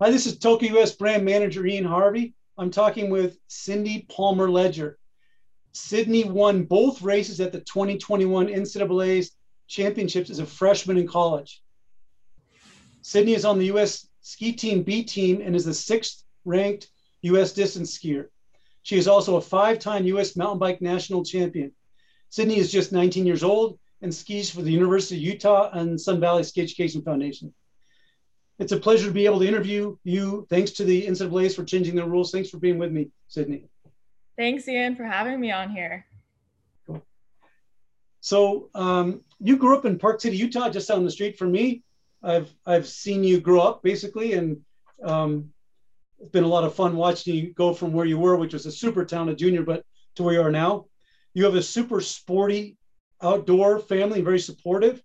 Hi, this is Toko US brand manager Ian Harvey. I'm talking with Sydney Palmer Leger. Sydney won both races at the 2021 NCAA's championships as a freshman in college. Sydney is on the US ski team B team and is the sixth ranked US distance skier. She is also a five time US mountain bike national champion. Sydney is just 19 years old and skis for the University of Utah and Sun Valley Ski Education Foundation. It's a pleasure to be able to interview you. Thanks to the NCAA's for changing the rules. Thanks for being with me, Sydney. Thanks, Ian, for having me on here. Cool. So um, you grew up in Park City, Utah, just down the street from me. I've I've seen you grow up basically, and um, it's been a lot of fun watching you go from where you were, which was a super town, a junior, but to where you are now. You have a super sporty outdoor family, very supportive.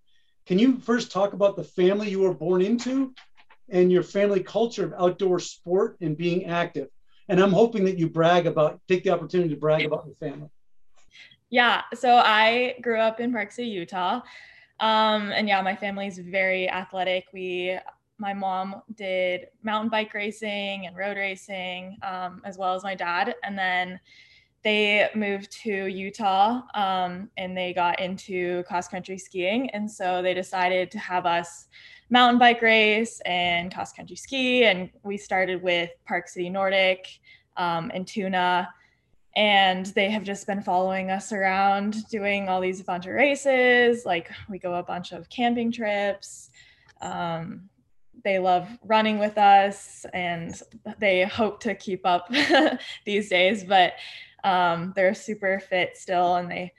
Can you first talk about the family you were born into and your family culture of outdoor sport and being active. And I'm hoping that you brag about, take the opportunity to brag about your family. Yeah. So I grew up in Park City, Utah. Um, and yeah, my family is very athletic. We, my mom did mountain bike racing and road racing, um, as well as my dad. And then they moved to Utah um, and they got into cross country skiing. And so they decided to have us mountain bike race and cross country ski. And we started with Park City Nordic um, and Tuna. And they have just been following us around doing all these bunch of races. Like we go a bunch of camping trips. Um, they love running with us and they hope to keep up these days, but um, they're super fit still and they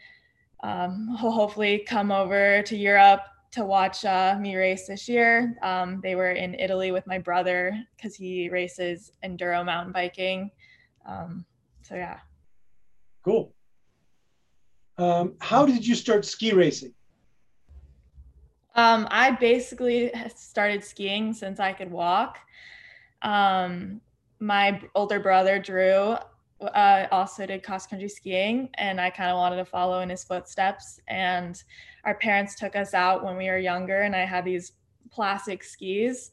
um, hopefully come over to Europe to watch uh, me race this year. Um, they were in Italy with my brother because he races enduro mountain biking. Um, so yeah. Cool. Um, how did you start ski racing? Um, I basically started skiing since I could walk. Um, my older brother Drew uh, also did cross country skiing, and I kind of wanted to follow in his footsteps. And our parents took us out when we were younger, and I had these plastic skis.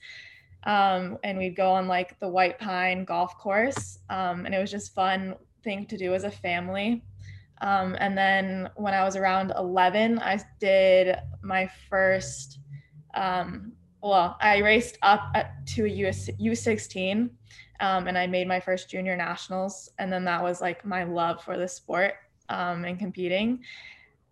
Um, and we'd go on like the White Pine golf course. Um, and it was just fun thing to do as a family. Um, and then when I was around 11, I did my first, um, well, I raced up to a US, U16 um, and I made my first junior nationals. And then that was like my love for the sport um, and competing.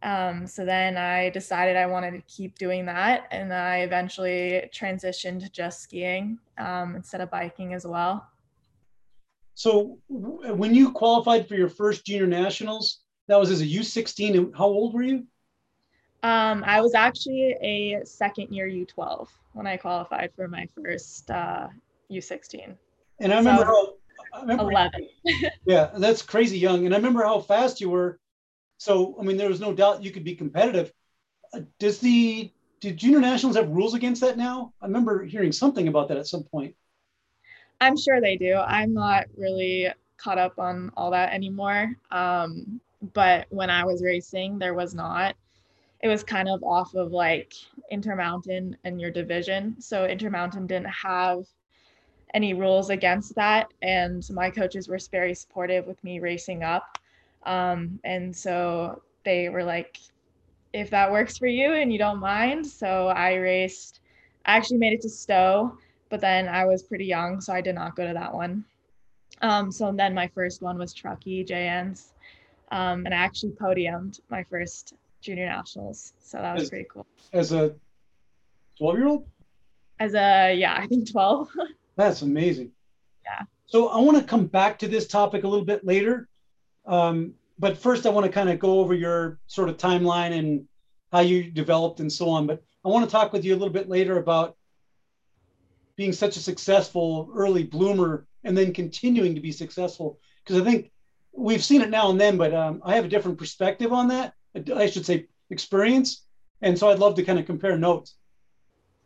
Um, so then I decided I wanted to keep doing that. And I eventually transitioned to just skiing um, instead of biking as well. So when you qualified for your first junior nationals, that was as a U16. How old were you? Um, I was actually a second year U12 when I qualified for my first uh, U16. And I remember so, how I remember, 11. yeah, that's crazy young. And I remember how fast you were. So, I mean, there was no doubt you could be competitive. Uh, does the do junior nationals have rules against that now? I remember hearing something about that at some point. I'm sure they do. I'm not really caught up on all that anymore. Um, but when I was racing, there was not. It was kind of off of like Intermountain and your division. So Intermountain didn't have any rules against that. And my coaches were very supportive with me racing up. Um, and so they were like, if that works for you and you don't mind. So I raced, I actually made it to Stowe, but then I was pretty young, so I did not go to that one. Um, so then my first one was Truckee JN's. Um, and I actually podiumed my first junior nationals. So that was as, pretty cool. As a 12 year old? As a, yeah, I think 12. That's amazing. Yeah. So I want to come back to this topic a little bit later. Um, but first, I want to kind of go over your sort of timeline and how you developed and so on. But I want to talk with you a little bit later about being such a successful early bloomer and then continuing to be successful. Because I think we've seen it now and then, but um, I have a different perspective on that. I should say experience. And so I'd love to kind of compare notes.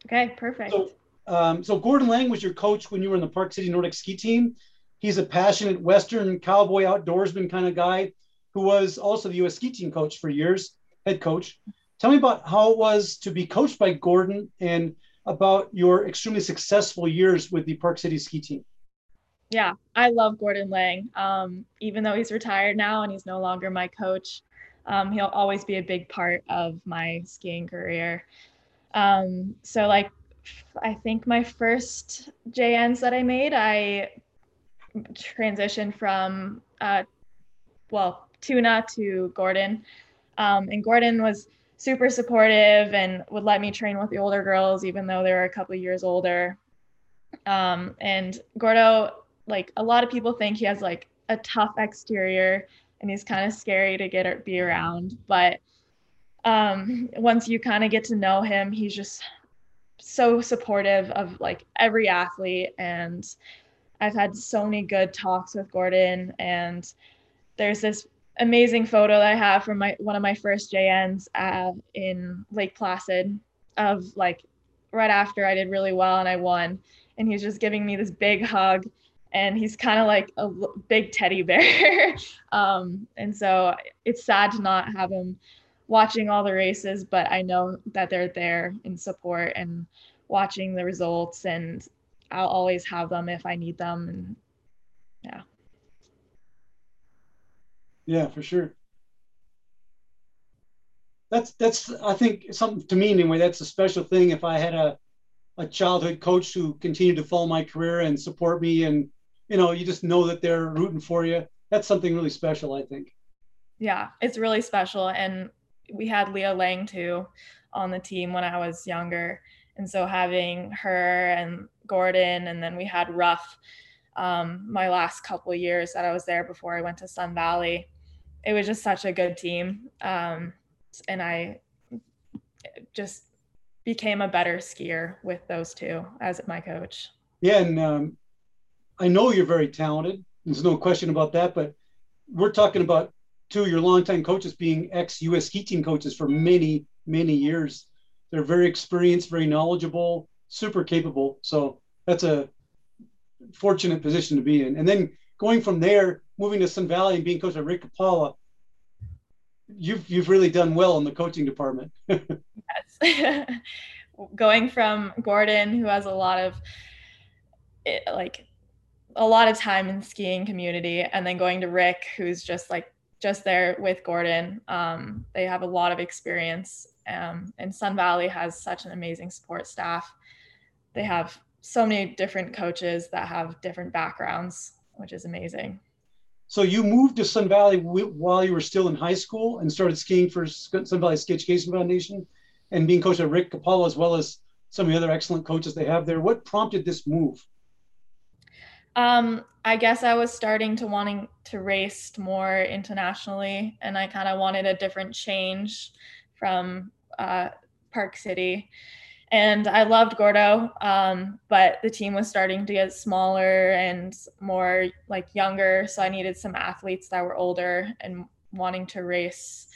Okay, perfect. So um, so Gordon Lang was your coach when you were in the Park City Nordic ski team. He's a passionate Western cowboy outdoorsman kind of guy who was also the U.S. ski team coach for years, head coach. Tell me about how it was to be coached by Gordon and about your extremely successful years with the Park City ski team. Yeah, I love Gordon Lang. Um, even though he's retired now and he's no longer my coach, um, he'll always be a big part of my skiing career. Um, so, like, I think my first JNs that I made, I transitioned from, uh, well, Tuna to Gordon. Um, and Gordon was super supportive and would let me train with the older girls, even though they were a couple years older. Um, and Gordo, like a lot of people think he has like a tough exterior and he's kind of scary to get or be around. But um, once you kind of get to know him, he's just so supportive of like every athlete. And I've had so many good talks with Gordon. And there's this amazing photo that I have from my one of my first JNs uh, in Lake Placid of like right after I did really well and I won. And he's just giving me this big hug and he's kind of like a big teddy bear. um, and so it's sad to not have him watching all the races, but I know that they're there in support and watching the results, and I'll always have them if I need them. And yeah. Yeah, for sure. That's that's I think something to me anyway. That's a special thing. If I had a a childhood coach who continued to follow my career and support me and you know, you just know that they're rooting for you. That's something really special, I think. Yeah, it's really special. And we had Leah Lang too on the team when I was younger. And so having her and Gordon, and then we had Ruff um, my last couple years that I was there before I went to Sun Valley. It was just such a good team. Um, and I just became a better skier with those two as my coach. Yeah, and um, I know you're very talented. There's no question about that. But we're talking about two your longtime coaches being ex US ski team coaches for many, many years. They're very experienced, very knowledgeable, super capable. So that's a fortunate position to be in. And then going from there, moving to Sun Valley and being coached by Rick Kapala, you've you've really done well in the coaching department. yes. going from Gordon, who has a lot of like a lot of time in skiing community and then going to Rick who's just like just there with Gordon. Um, they have a lot of experience um, and Sun Valley has such an amazing support staff. They have so many different coaches that have different backgrounds, which is amazing. So you moved to Sun Valley while you were still in high school and started skiing for Sun Valley Ski Education Foundation and being coached by Rick Kapala as well as some of the other excellent coaches they have there. What prompted this move? Um, I guess I was starting to wanting to race more internationally, and I kind of wanted a different change from uh, Park City. And I loved Gordo, um, but the team was starting to get smaller and more like younger. So I needed some athletes that were older and wanting to race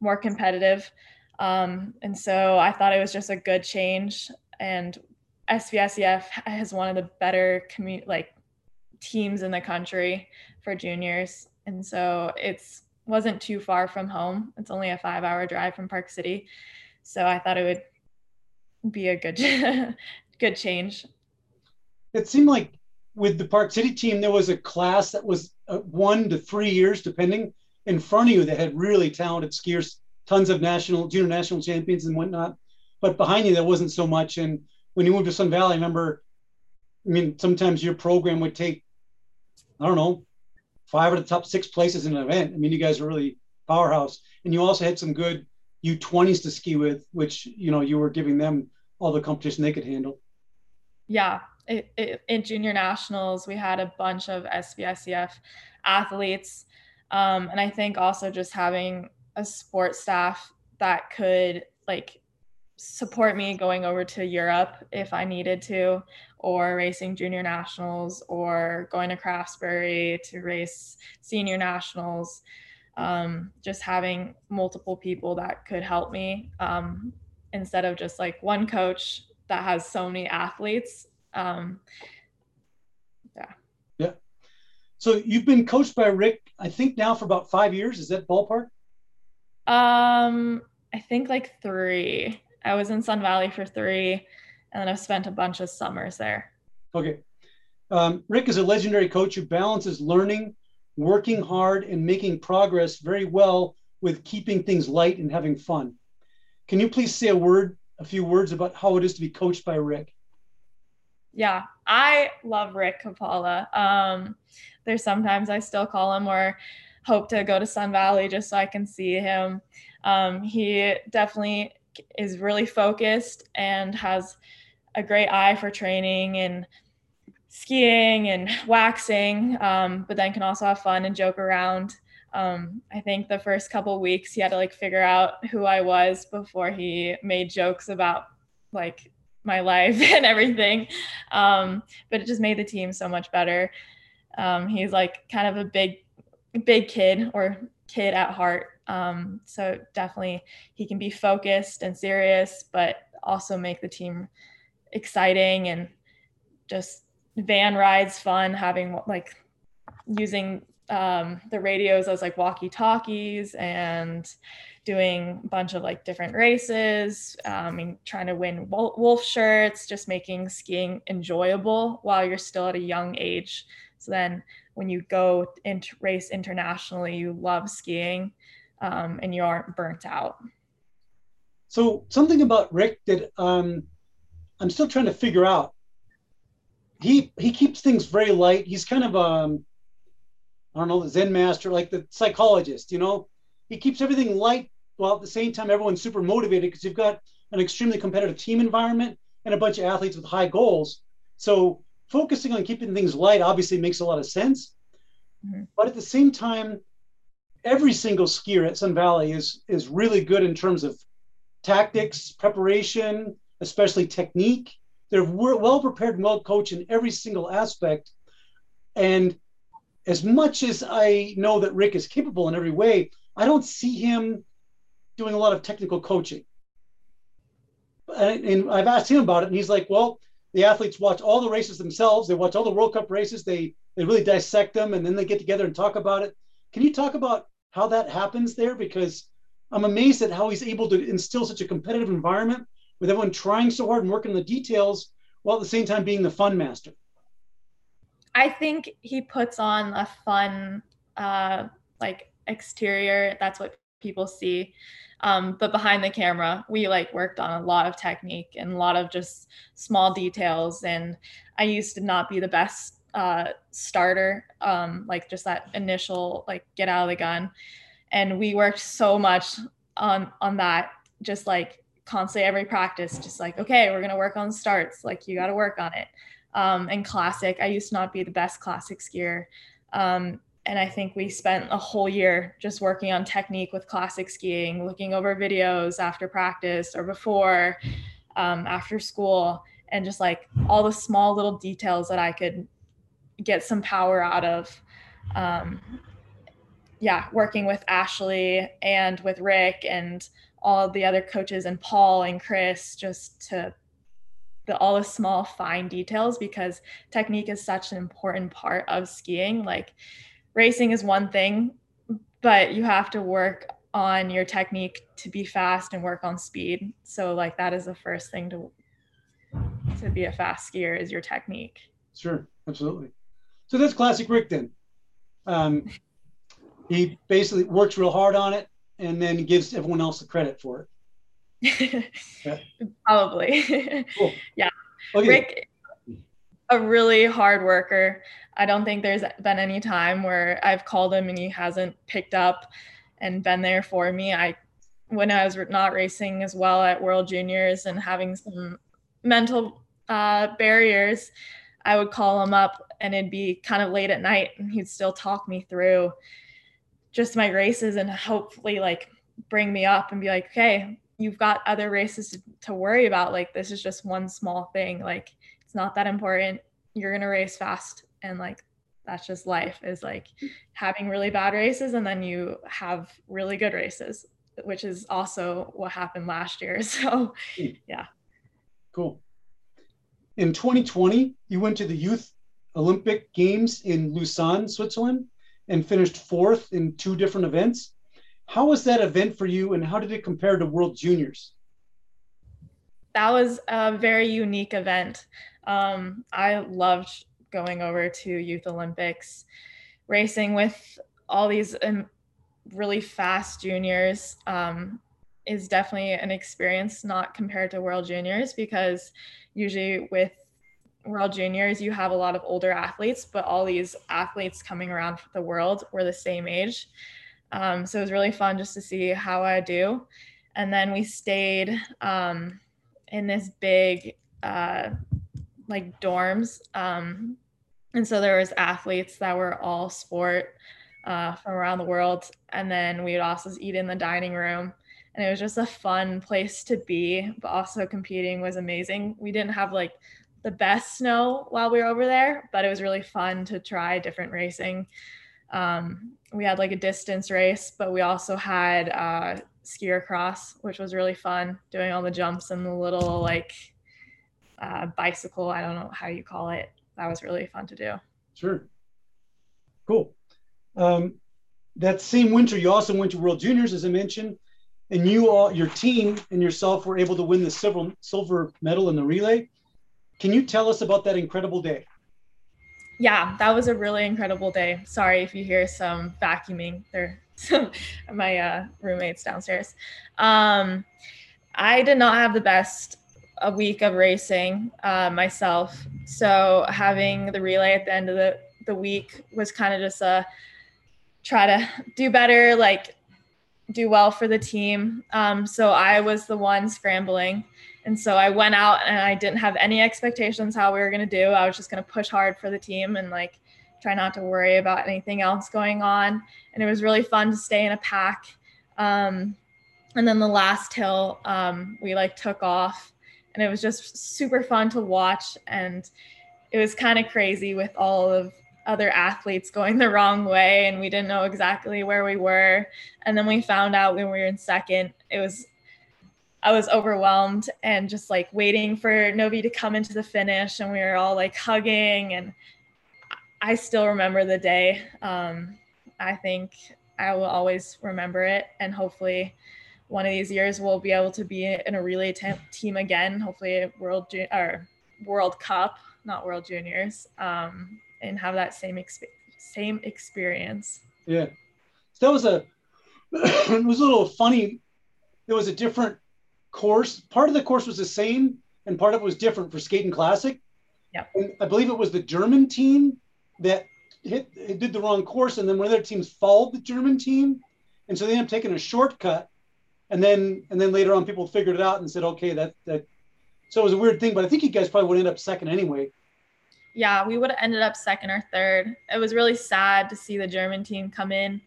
more competitive. Um, and so I thought it was just a good change. And SVSEF has one of the better commu- like teams in the country for juniors. And so it's wasn't too far from home. It's only a five hour drive from Park City. So I thought it would be a good good change. It seemed like with the Park City team, there was a class that was uh, one to three years, depending, in front of you that had really talented skiers, tons of national, junior national champions and whatnot. But behind you, there wasn't so much. And when you moved to Sun Valley, I remember, I mean, sometimes your program would take I don't know, five of the top six places in an event. I mean, you guys are really powerhouse. And you also had some good U20s to ski with, which, you know, you were giving them all the competition they could handle. Yeah. In junior nationals, we had a bunch of SVSEF athletes. Um, and I think also just having a support staff that could like support me going over to Europe if I needed to, or racing junior nationals, or going to Craftsbury to race senior nationals. Um, just having multiple people that could help me um, instead of just like one coach that has so many athletes. Um, yeah. Yeah. So you've been coached by Rick, I think now for about five years. Is that ballpark? Um, I think like three. I was in Sun Valley for three, and then I've spent a bunch of summers there. Okay. Um, Rick is a legendary coach who balances learning, working hard, and making progress very well with keeping things light and having fun. Can you please say a word, a few words about how it is to be coached by Rick? Yeah, I love Rick Kapala. Um, there's sometimes I still call him or hope to go to Sun Valley just so I can see him. Um, he definitely is really focused and has a great eye for training and skiing and waxing, um, but then can also have fun and joke around. Um, I think the first couple weeks he had to like figure out who I was before he made jokes about like my life and everything. Um, but it just made the team so much better. Um, he's like kind of a big, big kid or kid at heart. Um, so definitely he can be focused and serious, but also make the team exciting and just van rides fun, having like using um, the radios as like walkie talkies and doing a bunch of like different races, um, and trying to win wolf shirts, just making skiing enjoyable while you're still at a young age. So then when you go into race internationally, you love skiing um, and you aren't burnt out. So something about Rick that um, I'm still trying to figure out. He he keeps things very light. He's kind of um I don't know the Zen master, like the psychologist. You know, he keeps everything light while at the same time everyone's super motivated because you've got an extremely competitive team environment and a bunch of athletes with high goals. So focusing on keeping things light obviously makes a lot of sense. Mm-hmm. But at the same time, every single skier at Sun Valley is is really good in terms of tactics, preparation, especially technique. They're well prepared and well coached in every single aspect. And as much as I know that Rick is capable in every way, I don't see him doing a lot of technical coaching. And I've asked him about it, and he's like, well, the athletes watch all the races themselves. They watch all the World Cup races. They they really dissect them, and then they get together and talk about it. Can you talk about how that happens there? Because I'm amazed at how he's able to instill such a competitive environment with everyone trying so hard and working the details while at the same time being the fun master? I think he puts on a fun, uh, like exterior. That's what people see. Um, but behind the camera, we like worked on a lot of technique and a lot of just small details. And I used to not be the best uh, starter, um, like just that initial like get out of the gun. And we worked so much on on that, just like constantly every practice, just like, okay, we're gonna work on starts. Like you got to work on it. Um, and classic, I used to not be the best classic skier. Um, and I think we spent a whole year just working on technique with classic skiing, looking over videos after practice or before, um, after school, and just like all the small little details that I could get some power out of. Um, yeah, working with Ashley and with Rick and all the other coaches and Paul and Chris just to the all the small fine details because technique is such an important part of skiing. Like racing is one thing but you have to work on your technique to be fast and work on speed. So like that is the first thing to to be a fast skier is your technique. Sure. Absolutely so that's classic rick then um, he basically works real hard on it and then gives everyone else the credit for it. yeah. Probably. Cool. yeah. Okay. Rick, a really hard worker. I don't think there's been any time where I've called him and he hasn't picked up and been there for me. I, when I was not racing as well at World Juniors and having some mental uh, barriers, I would call him up and it'd be kind of late at night and he'd still talk me through just my races and hopefully like bring me up and be like, okay, you've got other races to, to worry about. Like this is just one small thing. Like it's not that important. You're gonna race fast and like that's just life is like having really bad races and then you have really good races, which is also what happened last year. So yeah. Cool. In 2020, you went to the Youth Olympic Games in Lausanne, Switzerland and finished fourth in two different events. How was that event for you, and how did it compare to World Juniors? that was a very unique event. Um, I loved going over to Youth Olympics, racing with all these um, really fast juniors. Um, is definitely an experience not compared to World Juniors because usually with World Juniors you have a lot of older athletes, but all these athletes coming around the world were the same age. Um, so it was really fun just to see how I do. And then we stayed um, in this big uh, like dorms. Um, and so there was athletes that were all sport uh, from around the world. And then we would also eat in the dining room. And it was just a fun place to be, but also competing was amazing. We didn't have like the best snow while we were over there, but it was really fun to try different racing. Um, we had like a distance race, but we also had uh, skier cross, which was really fun doing all the jumps and the little like uh, bicycle. I don't know how you call it. That was really fun to do. Sure. Cool. Um, that same winter, you also went to World Juniors, as I mentioned, and you all, your team and yourself were able to win the silver silver medal in the relay. Can you tell us about that incredible day? Yeah, that was a really incredible day. Sorry if you hear some vacuuming. They're my uh, roommates downstairs. Um, I did not have the best a week of racing uh, myself, so having the relay at the end of the the week was kind of just a try to do better, like do well for the team. Um, so I was the one scrambling. And so I went out and I didn't have any expectations how we were going to do. I was just going to push hard for the team and like try not to worry about anything else going on. And it was really fun to stay in a pack. Um, and then the last hill, um, we like took off and it was just super fun to watch. And it was kind of crazy with all of other athletes going the wrong way and we didn't know exactly where we were. And then we found out when we were in second it was i was overwhelmed and just like waiting for novie to come into the finish and we were all like hugging and i still remember the day. Um, i think i will always remember it and hopefully one of these years we'll be able to be in a relay team again hopefully world ju- or world cup not world juniors. Um, and have that same exp- same experience. Yeah, so that was a it was a little funny. It was a different course. Part of the course was the same, and part of it was different for skating classic. Yeah, I believe it was the German team that hit it did the wrong course, and then one of their teams followed the German team, and so they ended up taking a shortcut. And then and then later on, people figured it out and said, okay, that that. So it was a weird thing, but I think you guys probably would end up second anyway yeah, we would have ended up second or third. It was really sad to see the German team come in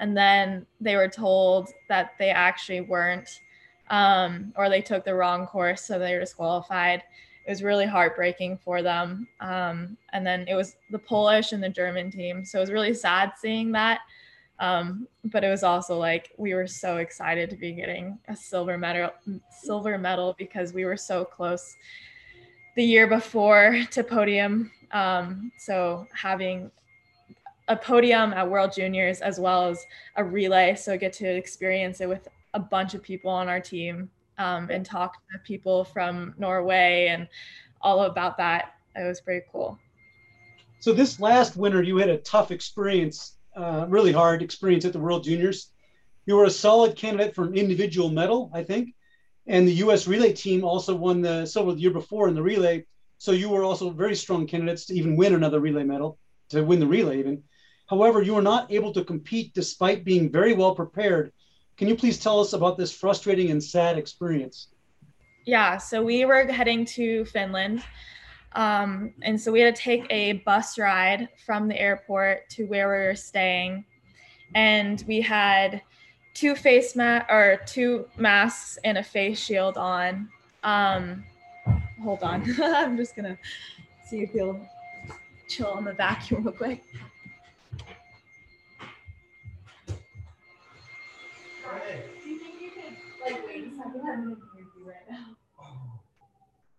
and then they were told that they actually weren't um, or they took the wrong course, so they were disqualified. It was really heartbreaking for them. Um, and then it was the Polish and the German team. So it was really sad seeing that. Um, but it was also like we were so excited to be getting a silver medal silver medal because we were so close the year before to podium. Um, so having a podium at World Juniors as well as a relay, so I get to experience it with a bunch of people on our team um, and talk to people from Norway and all about that. It was pretty cool. So this last winter, you had a tough experience, uh, really hard experience at the World Juniors. You were a solid candidate for an individual medal, I think. And the U.S. relay team also won the silver the year before in the relay. So you were also very strong candidates to even win another relay medal, to win the relay even. However, you were not able to compete despite being very well prepared. Can you please tell us about this frustrating and sad experience? Yeah, so we were heading to Finland. Um, and so we had to take a bus ride from the airport to where we were staying. And we had two face mat or two masks and a face shield on. Um, hold on, I'm just gonna see if he'll chill on the vacuum real quick.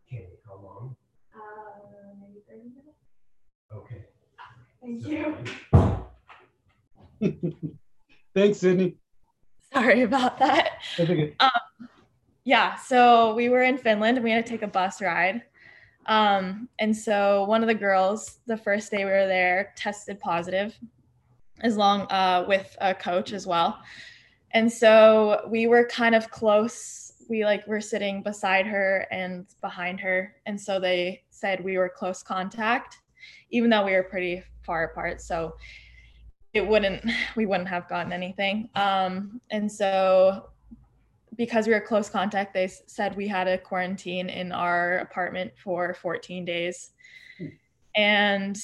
Okay, how long? Uh, maybe 30 minutes? Okay. Thank you. Thanks, Sydney. Sorry about that. Um, Yeah, so we were in Finland and we had to take a bus ride. Um, and so one of the girls, the first day we were there, tested positive, as long uh, with a coach as well. And so we were kind of close. We like were sitting beside her and behind her, and so they said we were close contact, even though we were pretty far apart. So it wouldn't we wouldn't have gotten anything. Um, and so because we were close contact, they said we had a quarantine in our apartment for 14 days. Hmm. And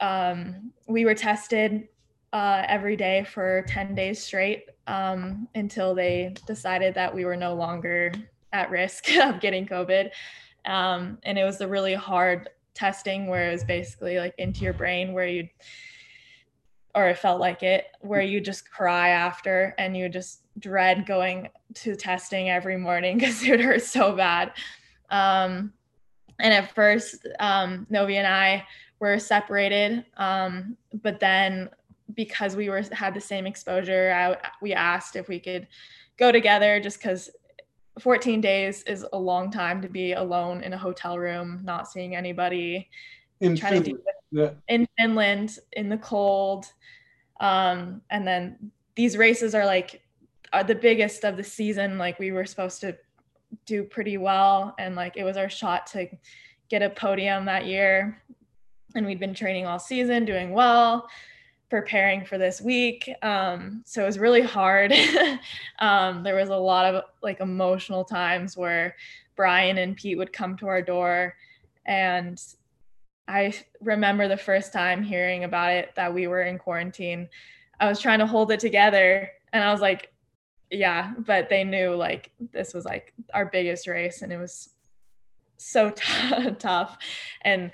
um, we were tested uh, every day for 10 days straight um, until they decided that we were no longer at risk of getting COVID. Um, and it was a really hard testing where it was basically like into your brain where you or it felt like it where you just cry after and you just dread going to testing every morning because it would hurt so bad um, and at first um, novie and i were separated um, but then because we were had the same exposure I, we asked if we could go together just because 14 days is a long time to be alone in a hotel room not seeing anybody in finland. Yeah. in finland in the cold um, and then these races are like are the biggest of the season like we were supposed to do pretty well and like it was our shot to get a podium that year and we'd been training all season doing well preparing for this week. Um, so it was really hard. um, there was a lot of like emotional times where Brian and Pete would come to our door. And I remember the first time hearing about it that we were in quarantine. I was trying to hold it together and I was like, yeah, but they knew like this was like our biggest race and it was so t- tough. And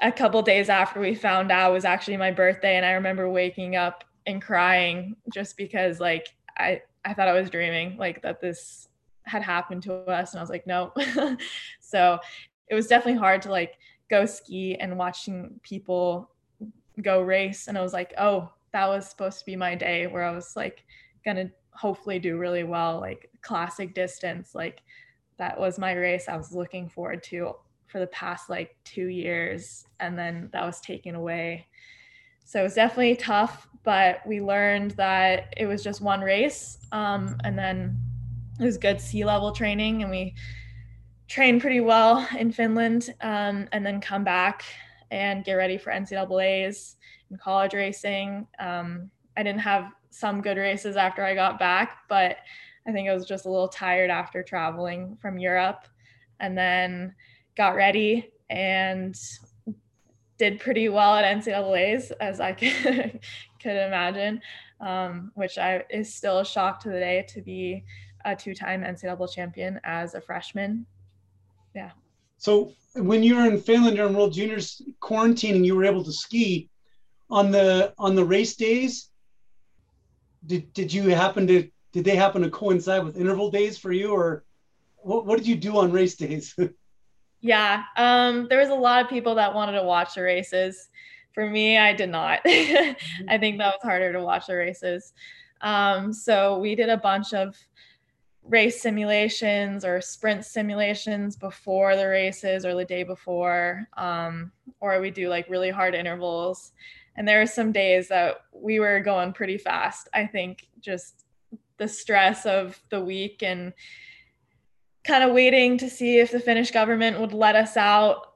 a couple days after we found out was actually my birthday and i remember waking up and crying just because like i i thought i was dreaming like that this had happened to us and i was like no so it was definitely hard to like go ski and watching people go race. And i was like oh that was supposed to be my day where i was like gonna hopefully do really well like classic distance. Like that was my race i was looking forward to for the past like two years. And then that was taken away. So it was definitely tough but we learned that it was just one race. Um, and then it was good sea level training and we trained pretty well in finland um, and then come back and get ready for ncaa's and college racing um, i didn't have some good races after i got back but i think i was just a little tired after traveling from europe and then got ready and did pretty well at NCAA's as I could, could imagine, um, which I is still a shock to the day to be a two-time NCAA champion as a freshman. Yeah. So when you were in Finland during World Juniors quarantining, you were able to ski on the on the race days. Did did you happen to did they happen to coincide with interval days for you, or what, what did you do on race days? Yeah, um, there was a lot of people that wanted to watch the races. For me, I did not. Mm-hmm. I think that was harder to watch the races. Um, so we did a bunch of race simulations or sprint simulations before the races or the day before, um, or we do like really hard intervals. And there were some days that we were going pretty fast. I think just the stress of the week and kind of waiting to see if the Finnish government would let us out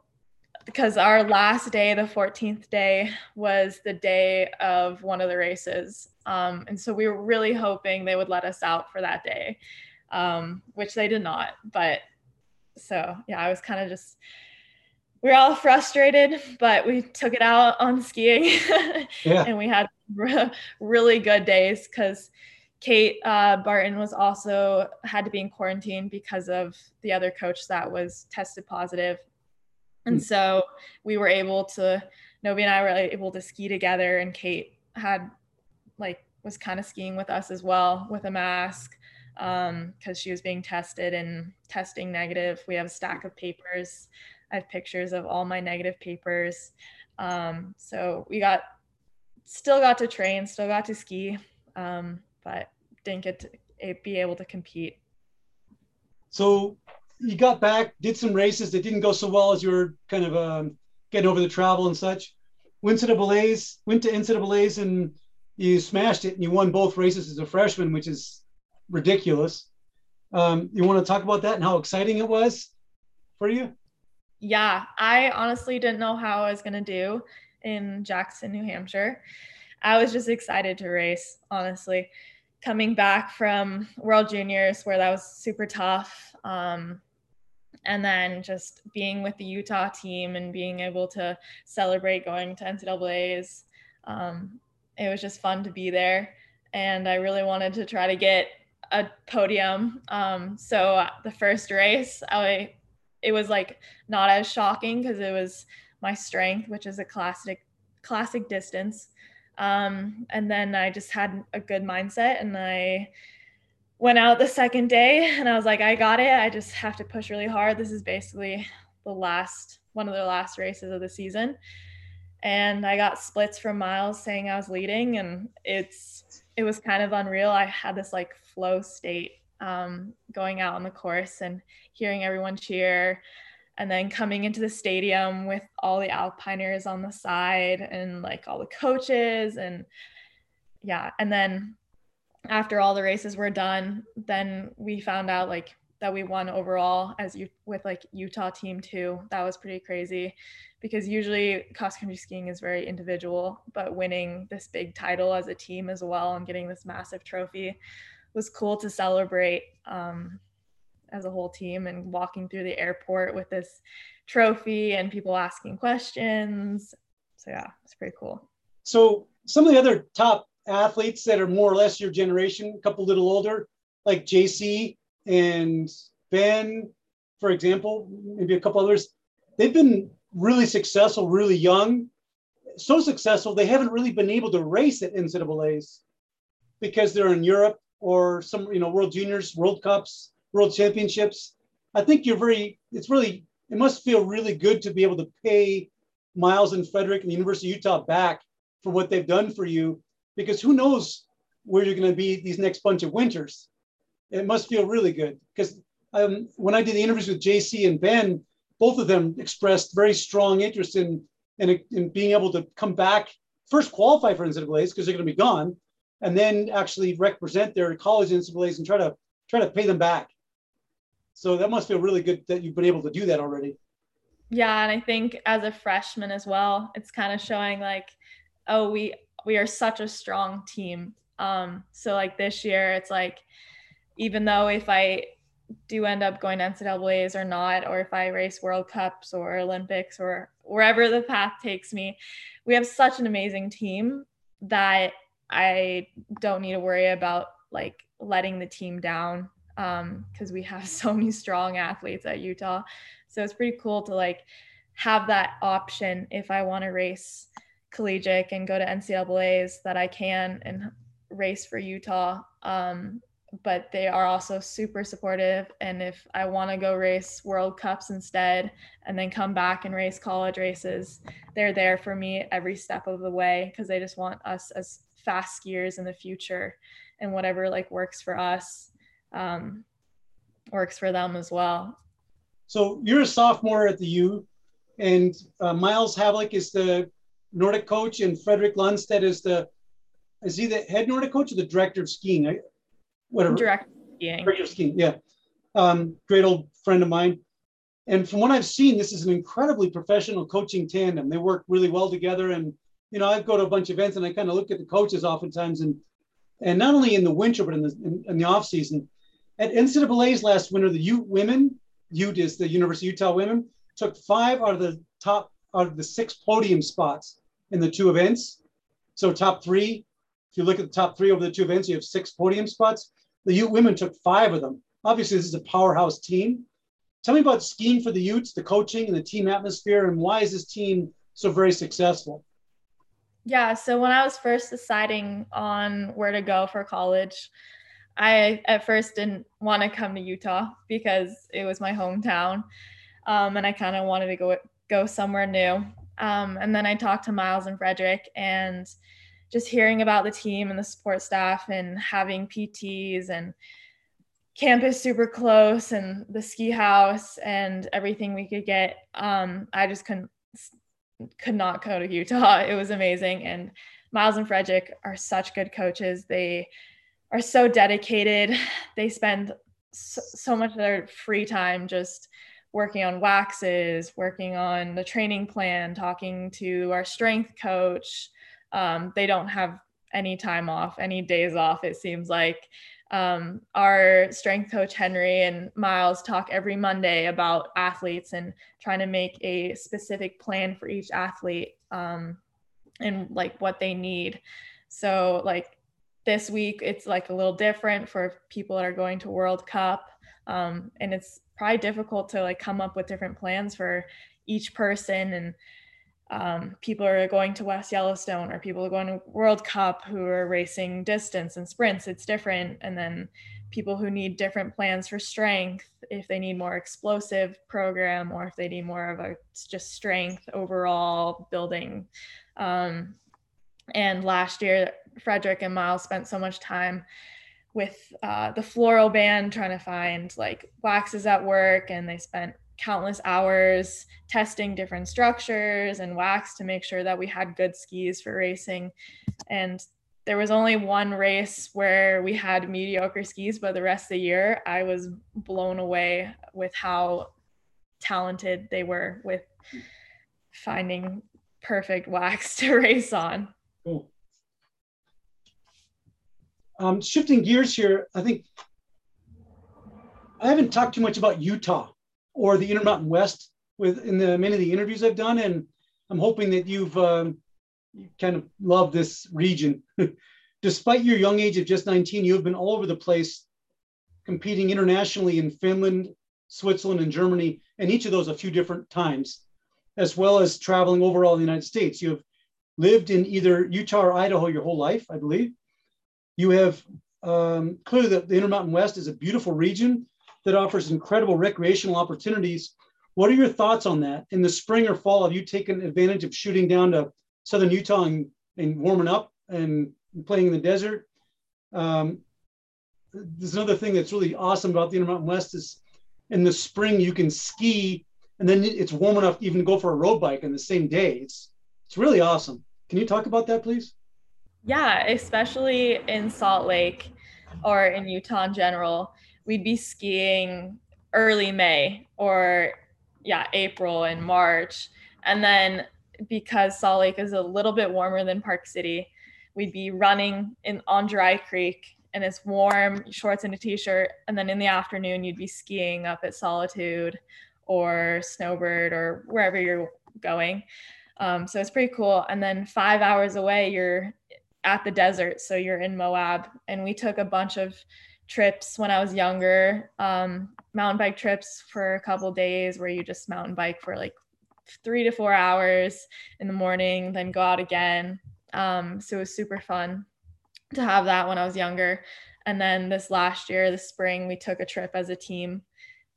because our last day, the 14th day, was the day of one of the races. Um, and so we were really hoping they would let us out for that day, um, which they did not. But so, yeah, I was kind of just, we are all frustrated, but we took it out on skiing yeah. and we had really good days because Kate uh, Barton was also had to be in quarantine because of the other coach that was tested positive. And mm. so we were able to, Novie and I were able to ski together, and Kate had like was kind of skiing with us as well with a mask because um, she was being tested and testing negative. We have a stack of papers. I have pictures of all my negative papers. Um, so we got still got to train, still got to ski. Um, but didn't get to be able to compete. So you got back, did some races that didn't go so well as you were kind of um, getting over the travel and such. Went to the NCAA's, went to NCAA's, and you smashed it, and you won both races as a freshman, which is ridiculous. Um, you want to talk about that and how exciting it was for you? Yeah, I honestly didn't know how I was gonna do in Jackson, New Hampshire. I was just excited to race, honestly. Coming back from World Juniors, where that was super tough. Um, and then just being with the Utah team and being able to celebrate going to NCAA's. Um, it was just fun to be there. And I really wanted to try to get a podium. Um, so the first race, I it was like not as shocking because it was my strength, which is a classic classic distance. Um, and then I just had a good mindset and I went out the second day and I was like, I got it. I just have to push really hard. This is basically the last one of the last races of the season. And I got splits from Miles saying I was leading and it's it was kind of unreal. I had this like flow state um, going out on the course and hearing everyone cheer and then coming into the stadium with all the alpiners on the side and like all the coaches and yeah and then after all the races were done then we found out like that we won overall as you with like utah team too that was pretty crazy because usually cross country skiing is very individual but winning this big title as a team as well and getting this massive trophy was cool to celebrate um, as a whole team and walking through the airport with this trophy and people asking questions. So yeah, it's pretty cool. So some of the other top athletes that are more or less your generation, a couple little older, like JC and Ben, for example, maybe a couple others, they've been really successful, really young, so successful they haven't really been able to race at NCAA's because they're in Europe or some, you know, World Juniors, World Cups, world championships. I think you're very, it's really, it must feel really good to be able to pay Miles and Fredrik and the University of Utah back for what they've done for you, because who knows where you're going to be these next bunch of winters. It must feel really good because um, when I did the interviews with JC and Ben, both of them expressed very strong interest in, in, in being able to come back, first qualify for NCAAs because they're going to be gone, and then actually represent their college NCAAs and try to try to pay them back. So that must feel really good that you've been able to do that already. Yeah, and I think as a freshman as well, it's kind of showing like, oh, we we are such a strong team. Um, so like this year, it's like, even though if I do end up going NCAA's or not, or if I race World Cups or Olympics or wherever the path takes me, we have such an amazing team that I don't need to worry about like letting the team down because um, we have so many strong athletes at Utah. So it's pretty cool to like have that option if I want to race collegiate and go to NCAA's that I can and race for Utah. Um, but they are also super supportive. And if I want to go race World Cups instead and then come back and race college races, they're there for me every step of the way because they just want us as fast skiers in the future and whatever like works for us um, works for them as well. So you're a sophomore at the U, and uh, Miles Havlick is the Nordic coach, and Fredrik Landstedt is the is he the head Nordic coach or the director of skiing? I, whatever. Director of skiing. Of skiing. Yeah, um, great old friend of mine. And from what I've seen, this is an incredibly professional coaching tandem. They work really well together. And you know, I go to a bunch of events and I kind of look at the coaches oftentimes, and and not only in the winter but in the in, in the off season at NCAA's last winter, the Ute women, Ute is the University of Utah women, took five out of the top out of the six podium spots in the two events. So top three, if you look at the top three over the two events, you have six podium spots. The Ute women took five of them. Obviously, this is a powerhouse team. Tell me about skiing for the Utes, the coaching and the team atmosphere, and why is this team so very successful? Yeah, so when I was first deciding on where to go for college, I at first didn't want to come to Utah because it was my hometown, um, and I kind of wanted to go go somewhere new. Um, and then I talked to Miles and Fredrik, and just hearing about the team and the support staff, and having PTs and campus super close and the ski house and everything we could get. Um, I just couldn't could not go to Utah. It was amazing. And Miles and Fredrik are such good coaches. They are so dedicated. They spend so, so much of their free time just working on waxes, working on the training plan, talking to our strength coach. Um, they don't have any time off, any days off, it seems like. Um, our strength coach Henry and Miles talk every Monday about athletes and trying to make a specific plan for each athlete um, and like what they need. So, like this week, it's like a little different for people that are going to World Cup. Um, and it's probably difficult to like come up with different plans for each person and um, people are going to West Yellowstone or people are going to World Cup who are racing distance and sprints. It's different. And then people who need different plans for strength, if they need more explosive program or if they need more of a just strength overall building. Um, and last year, Fredrik and Miles spent so much time with uh, the fluoro ban trying to find like waxes at work and they spent countless hours testing different structures and wax to make sure that we had good skis for racing. And there was only one race where we had mediocre skis, but the rest of the year I was blown away with how talented they were with finding perfect wax to race on. Cool. Um, shifting gears here, I think I haven't talked too much about Utah or the Intermountain West with in the many of the interviews I've done, and I'm hoping that you've um, you kind of loved this region. Despite your young age of just 19, you have been all over the place, competing internationally in Finland, Switzerland, and Germany, and each of those a few different times, as well as traveling overall in the United States. You have lived in either Utah or Idaho your whole life, I believe. You have um, clearly the, the Intermountain West is a beautiful region that offers incredible recreational opportunities. What are your thoughts on that? In the spring or fall, have you taken advantage of shooting down to southern Utah and, and warming up and playing in the desert? Um, there's another thing that's really awesome about the Intermountain West is in the spring you can ski and then it's warm enough even to go for a road bike in the same day. It's it's really awesome. Can you talk about that, please? Yeah, especially in Salt Lake or in Utah in general we'd be skiing early May or yeah, April and March. And then because Salt Lake is a little bit warmer than Park City, we'd be running in on Dry Creek and it's warm, shorts and a t-shirt. And then in the afternoon, you'd be skiing up at Solitude or Snowbird or wherever you're going. Um, so it's pretty cool. And then five hours away, you're at the desert. So you're in Moab. And we took a bunch of trips when I was younger, um, mountain bike trips for a couple days where you just mountain bike for like three to four hours in the morning, then go out again. Um, so it was super fun to have that when I was younger. And then this last year, the spring, we took a trip as a team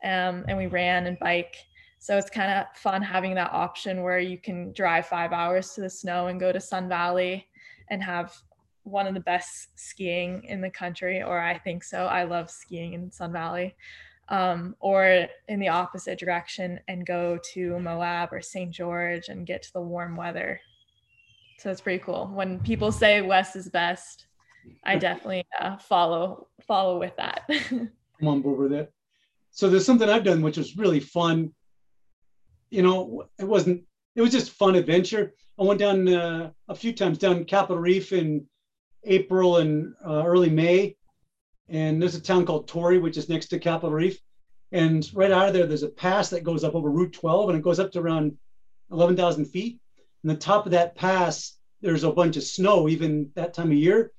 um, and we ran and bike. So it's kind of fun having that option where you can drive five hours to the snow and go to Sun Valley and have one of the best skiing in the country, or I think so. I love skiing in Sun Valley. Um, or in the opposite direction and go to Moab or St. George and get to the warm weather. So it's pretty cool. When people say West is best, I definitely uh, follow follow with that. I'm on with it. So there's something I've done which was really fun. You know, it wasn't. It was just fun adventure. I went down uh, a few times down Capitol Reef in April and uh, early May. And there's a town called Torrey, which is next to Capitol Reef. And right out of there, there's a pass that goes up over Route 12 and it goes up to around 11,000 feet. And the top of that pass, there's a bunch of snow even that time of year.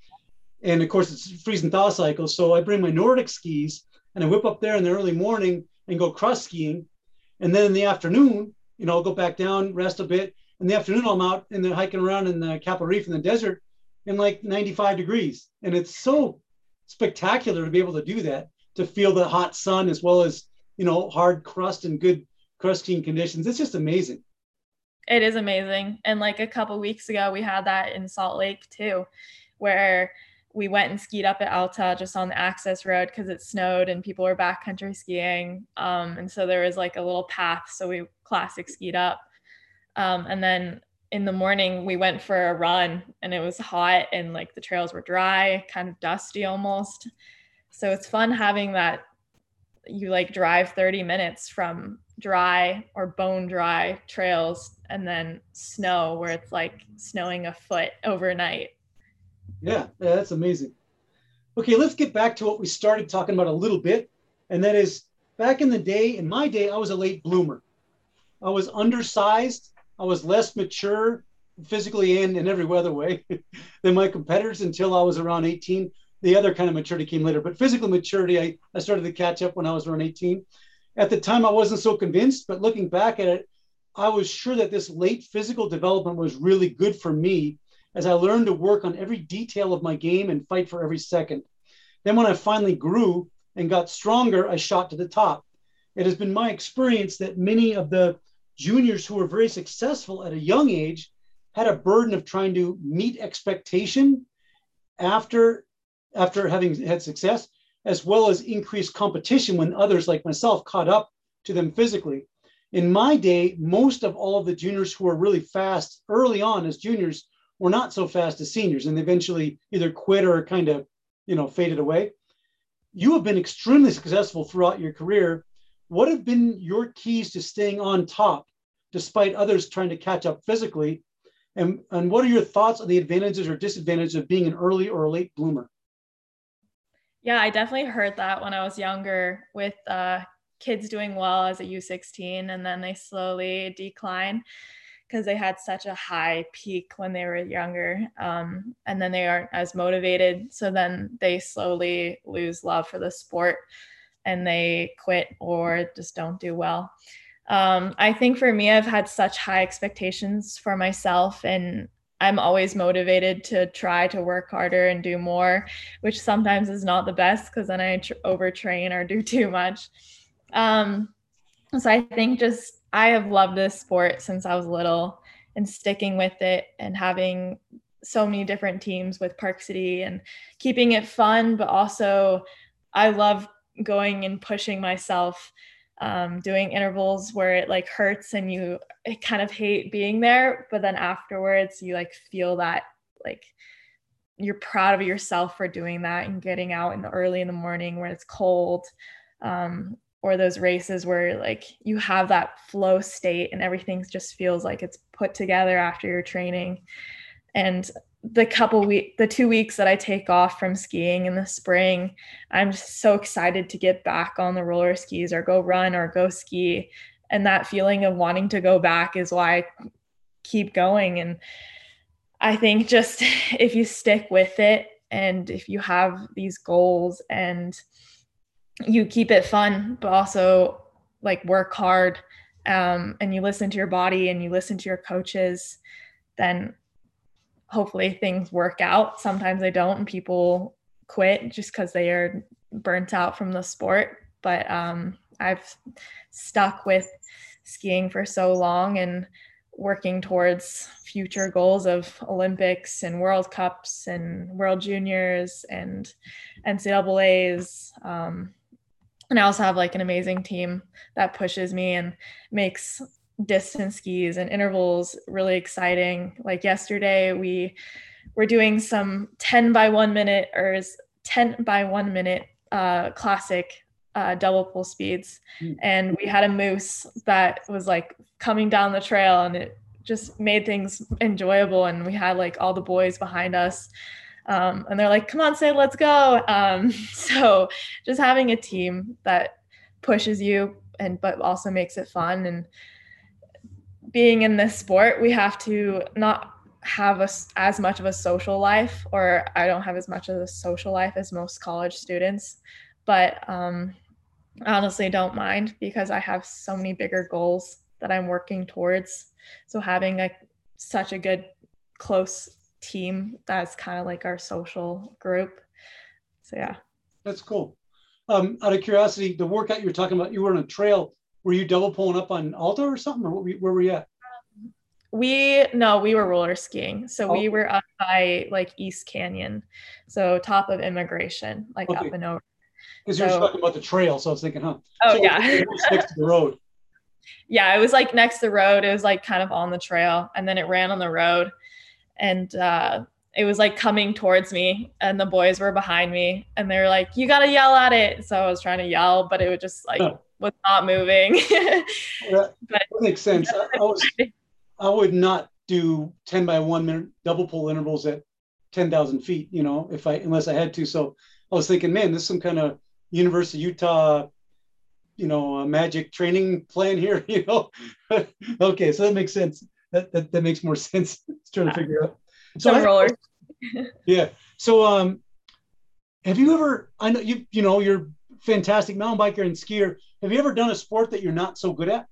And of course, it's freezing thaw cycle. So I bring my Nordic skis and I whip up there in the early morning and go cross skiing. And then in the afternoon, you know, I'll go back down, rest a bit. In the afternoon, I'm out and then hiking around in the Capitol Reef in the desert in like 95 degrees. And it's so spectacular to be able to do that, to feel the hot sun as well as, you know, hard crust and good crusting conditions. It's just amazing. It is amazing. And like a couple weeks ago, we had that in Salt Lake too, where we went and skied up at Alta just on the access road because it snowed and people were backcountry skiing. Um, and so there was like a little path. So we classic skied up. Um, and then in the morning, we went for a run and it was hot and like the trails were dry, kind of dusty almost. So it's fun having that you like drive 30 minutes from dry or bone dry trails and then snow where it's like snowing a foot overnight yeah, yeah, that's amazing. Okay, let's get back to what we started talking about a little bit, and that is back in the day, in my day, I was a late bloomer. I was undersized, I was less mature physically and in every other way than my competitors until I was around 18. The other kind of maturity came later, but physical maturity, I, I started to catch up when I was around 18. At the time, I wasn't so convinced, but looking back at it, I was sure that this late physical development was really good for me as I learned to work on every detail of my game and fight for every second. Then, when I finally grew and got stronger, I shot to the top. It has been my experience that many of the juniors who were very successful at a young age had a burden of trying to meet expectation after after having had success as well as increased competition when others like myself caught up to them physically in my day most of all of the juniors who were really fast early on as juniors were not so fast as seniors and eventually either quit or kind of, you know, faded away. You have been extremely successful throughout your career. What have been your keys to staying on top despite others trying to catch up physically? And, and what are your thoughts on the advantages or disadvantages of being an early or a late bloomer? Yeah, I definitely heard that when I was younger with uh, kids doing well as a U16 and then they slowly decline because they had such a high peak when they were younger um, and then they aren't as motivated so then they slowly lose love for the sport and they quit or just don't do well. Um, i think for me i've had such high expectations for myself and i'm always motivated to try to work harder and do more which sometimes is not the best because then i tr- overtrain or do too much. Um, so i think just I have loved this sport since I was little and sticking with it and having so many different teams with Park City and keeping it fun, but also I love going and pushing myself, um, doing intervals where it like hurts and you kind of hate being there, but then afterwards you like feel that like you're proud of yourself for doing that and getting out in the early in the morning where it's cold um, or those races where like you have that flow state and everything just feels like it's put together after your training. And the couple week the two weeks that i take off from skiing in the spring i'm just so excited to get back on the roller skis or go run or go ski. And that feeling of wanting to go back is why i keep going. And i think just if you stick with it and if you have these goals and you keep it fun, but also like work hard um, and you listen to your body and you listen to your coaches, then hopefully things work out. Sometimes they don't, and people quit just because they are burnt out from the sport. But um, I've stuck with skiing for so long and working towards future goals of Olympics and World Cups and World Juniors and NCAA's. Um, and I also have like an amazing team that pushes me and makes distance skis and intervals really exciting. Like yesterday, we were doing some 10 by one minute or 10 by one minute uh, classic uh, double pull speeds. Mm. And we had a moose that was like coming down the trail and it just made things enjoyable. And we had like all the boys behind us um, and they're like, come on, say, let's go. Um, so just having a team that pushes you and but also makes it fun and being in this sport, we have to not have a, as much of a social life, or I don't have as much of a social life as most college students, but um, honestly don't mind because I have so many bigger goals that I'm working towards. So having a such a good close team that's kind of like our social group. So yeah. That's cool. Um, out of curiosity, the workout you were talking about, you were on a trail. Were you double pulling up on Alta or something, or where were you at? we no, we were roller skiing. So oh. we were up by like East Canyon, so top of Emigration, like okay. up and over. Because so, you were talking about the trail, so I was thinking, huh? Oh so yeah, next to the road. Yeah, it was like next to the road. It was like kind of on the trail, and then it ran on the road, and uh, it was like coming towards me, and the boys were behind me, and they were like, "You gotta yell at it!" So I was trying to yell, but it was just like was not moving. that, that makes sense. I, I, was, I would not do 10 by one minute double pull intervals at 10,000 feet, you know, if I, unless I had to. So I was thinking, man, this is some kind of University of Utah, you know, magic training plan here, you know? okay. So that makes sense. That, that, that makes more sense. trying to figure out. So rollers. yeah. So, um, have you ever, I know you, you know, you're fantastic mountain biker and skier. Have you ever done a sport that you're not so good at?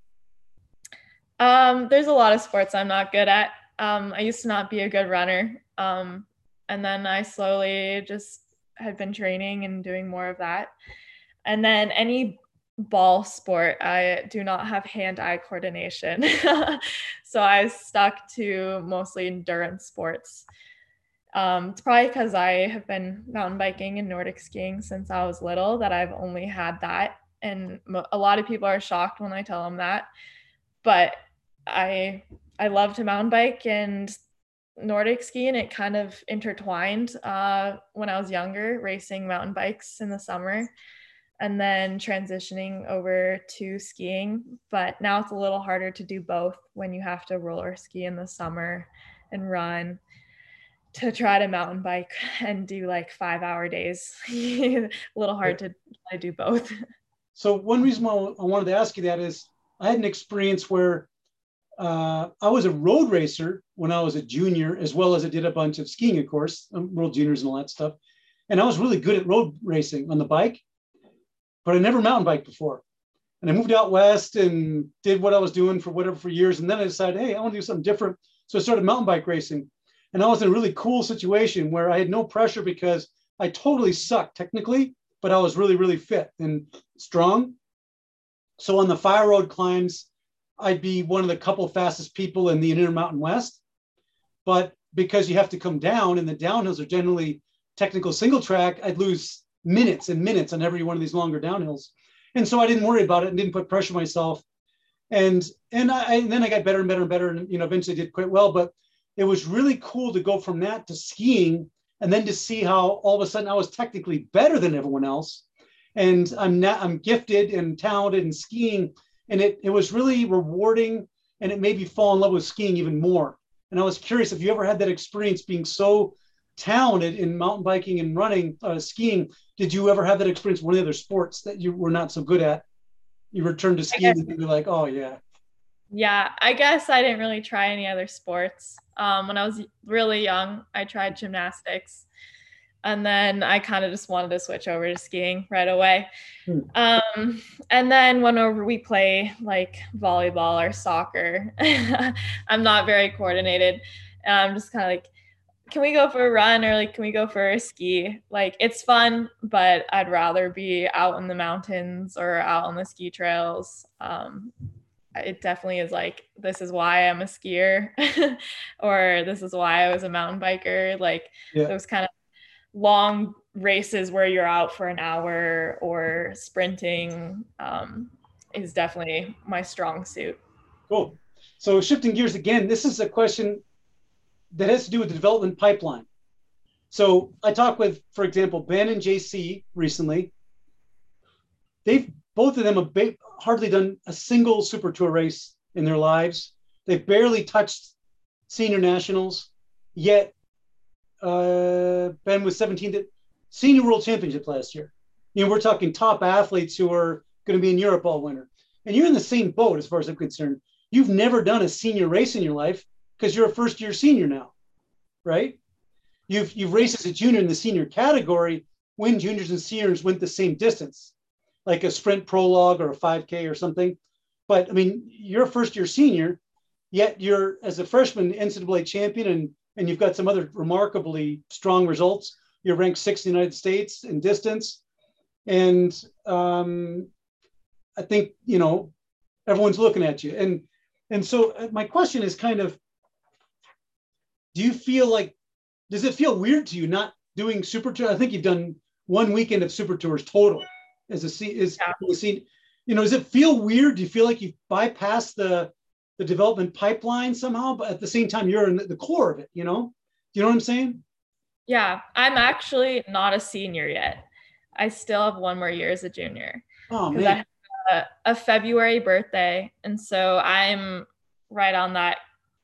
Um, there's a lot of sports I'm not good at. Um, I used to not be a good runner. Um, and then I slowly just had been training and doing more of that. And then any ball sport, I do not have hand eye coordination. so I stuck to mostly endurance sports. Um, it's probably because I have been mountain biking and Nordic skiing since I was little that I've only had that. And a lot of people are shocked when I tell them that. But I I love to mountain bike and Nordic ski, and it kind of intertwined uh, when I was younger, racing mountain bikes in the summer and then transitioning over to skiing. But now it's a little harder to do both when you have to roller ski in the summer and run to try to mountain bike and do like five hour days. a little hard to, to do both. So one reason why I wanted to ask you that is I had an experience where uh, I was a road racer when I was a junior, as well as I did a bunch of skiing, of course, world juniors and all that stuff. And I was really good at road racing on the bike, but I never mountain biked before. And I moved out west and did what I was doing for whatever for years. And then I decided, hey, I want to do something different. So I started mountain bike racing. And I was in a really cool situation where I had no pressure because I totally sucked technically, but I was really, really fit and strong. So on the fire road climbs, I'd be one of the couple fastest people in the Intermountain West. But because you have to come down and the downhills are generally technical single track, I'd lose minutes and minutes on every one of these longer downhills. And so I didn't worry about it and didn't put pressure myself. And and I and then I got better and better and better and you know eventually did quite well. But it was really cool to go from that to skiing and then to see how all of a sudden I was technically better than everyone else. And I'm not, I'm gifted and talented in skiing. And it, it was really rewarding and it made me fall in love with skiing even more. And I was curious if you ever had that experience being so talented in mountain biking and running, uh, skiing. Did you ever have that experience with one of the other sports that you were not so good at? You returned to skiing and be like, oh yeah. Yeah, I guess I didn't really try any other sports. Um, when I was really young, I tried gymnastics. And then I kind of just wanted to switch over to skiing right away. Hmm. Um, and then whenever we play like volleyball or soccer, I'm not very coordinated. I'm just kind of like, can we go for a run or like, can we go for a ski? Like, it's fun, but I'd rather be out in the mountains or out on the ski trails. Um, it definitely is like this is why I'm a skier or this is why I was a mountain biker like yeah. those kind of long races where you're out for an hour or sprinting um, is definitely my strong suit cool so shifting gears again this is a question that has to do with the development pipeline so I talked with for example Ben and JC recently they've both of them have ba- hardly done a single Super Tour race in their lives. They've barely touched senior nationals. Yet uh, Ben was 17th at Senior World Championship last year. You know, we're talking top athletes who are going to be in Europe all winter. And you're in the same boat as far as I'm concerned. You've never done a senior race in your life because you're a first year senior now, right? You've you've raced as a junior in the senior category when juniors and seniors went the same distance like a sprint prologue or a 5K or something. But I mean, you're a first year senior, yet you're as a freshman NCAA champion and and you've got some other remarkably strong results. You're ranked sixth in the United States in distance. And um, I think, you know, everyone's looking at you. And and so uh, my question is kind of do you feel like does it feel weird to you not doing super tour? I think you've done one weekend of super tours total as a scene is yeah. scene. You know, does it feel weird? Do you feel like you bypassed the the development pipeline somehow, but at the same time you're in the, core of it, you know? Do you know what I'm saying? Yeah, I'm actually not a senior yet. I still have one more year as a junior. Oh man. A, a, February birthday. And so I'm right on that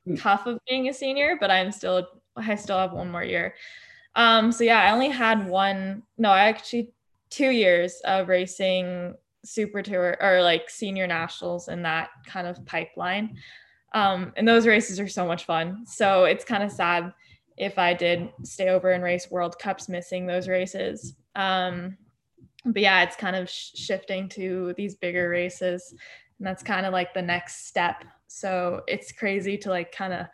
hmm. cuff of being a senior, but I'm still I still have one more year. Um, so yeah, I only had one, no, I actually two years of racing super tour or like senior nationals in that kind of pipeline. Um, and those races are so much fun. So it's kind of sad if I did stay over and race World Cups missing those races. Um, but yeah, it's kind of sh- shifting to these bigger races. And that's kind of like the next step. So it's crazy to like kind of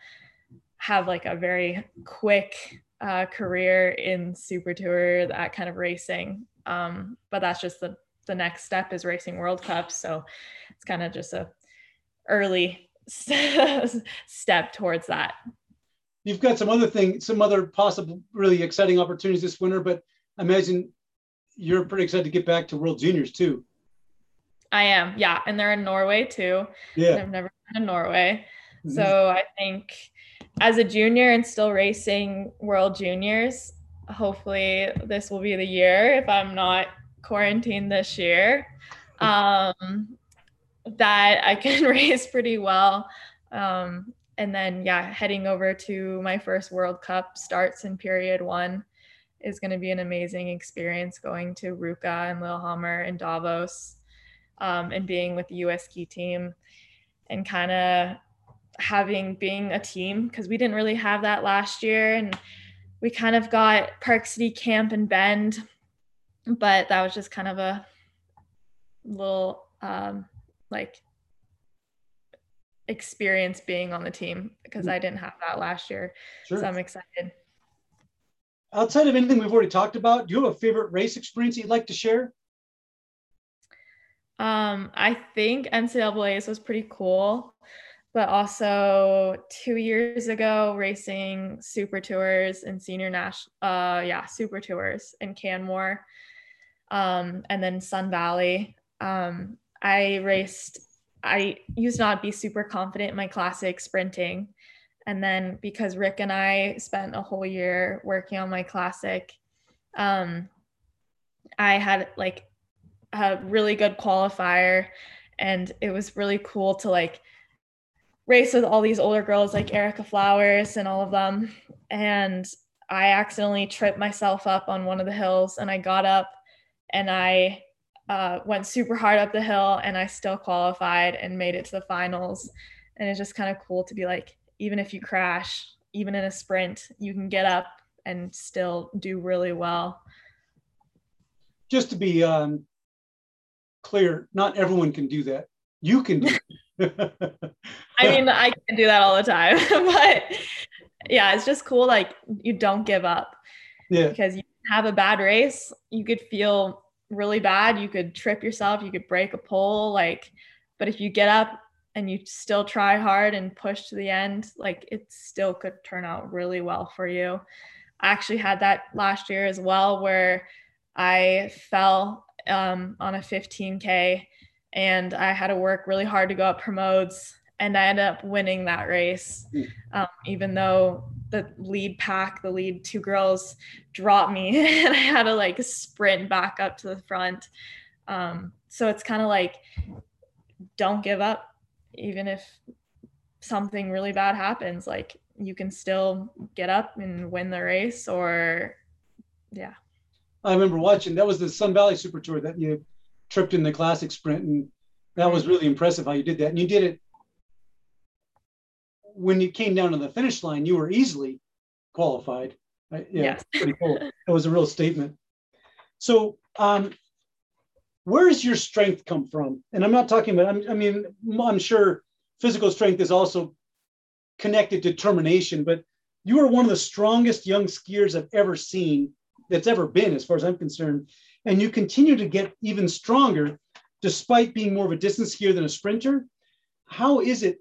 have like a very quick uh, career in super tour, that kind of racing. Um, but that's just the, the next step is racing World Cups. So it's kind of just a early step towards that. You've got some other thing, some other possible really exciting opportunities this winter, but I imagine you're pretty excited to get back to World Juniors too. I am, yeah, and they're in Norway too. Yeah, I've never been to Norway, mm-hmm. so I think as a junior and still racing World Juniors, hopefully this will be the year if I'm not quarantined this year. Um, that I can race pretty well. Um, and then, yeah, heading over to my first World Cup starts in period one is going to be an amazing experience going to Ruka and Lillehammer and Davos um, and being with the US ski team and kind of having being a team because we didn't really have that last year and we kind of got Park City Camp and Bend, but that was just kind of a little um, like experience being on the team because I didn't have that last year. Sure. So I'm excited. Outside of anything we've already talked about, do you have a favorite race experience you'd like to share? Um, I think NCAA's was pretty cool but also two years ago racing super tours and senior national uh yeah super tours in canmore um and then sun valley. Um i raced i used not be super confident in my classic sprinting. And then because rick and i spent a whole year working on my classic um i had like a really good qualifier. And it was really cool to like race with all these older girls like Erika Flowers and all of them. And I accidentally tripped myself up on one of the hills and I got up and I uh, went super hard up the hill and I still qualified and made it to the finals. And it's just kind of cool to be like, even if you crash, even in a sprint, you can get up and still do really well. Just to be um, clear, not everyone can do that. You can do I mean, I can do that all the time, but yeah, it's just cool. Like you don't give up. Yeah. Because you have a bad race, you could feel really bad. You could trip yourself. You could break a pole. Like, but if you get up and you still try hard and push to the end, like it still could turn out really well for you. I actually had that last year as well, where I fell um, on a 15K and I had to work really hard to go up promotes and I ended up winning that race, hmm. um, even though the lead pack, the lead two girls, dropped me, and I had to like sprint back up to the front. Um, so it's kind of like, don't give up, even if something really bad happens. Like you can still get up and win the race, or yeah. I remember watching that was the Sun Valley Super Tour that you tripped in the classic sprint, and that was really impressive how you did that. And you did it when you came down to the finish line. You were easily qualified. Yeah, yes. pretty cool. That was a real statement. So, um, where does your strength come from? And I'm not talking about. I mean, I'm sure physical strength is also connected to determination, but you are one of the strongest young skiers I've ever seen that's ever been, as far as I'm concerned. And you continue to get even stronger despite being more of a distance skier than a sprinter. How is it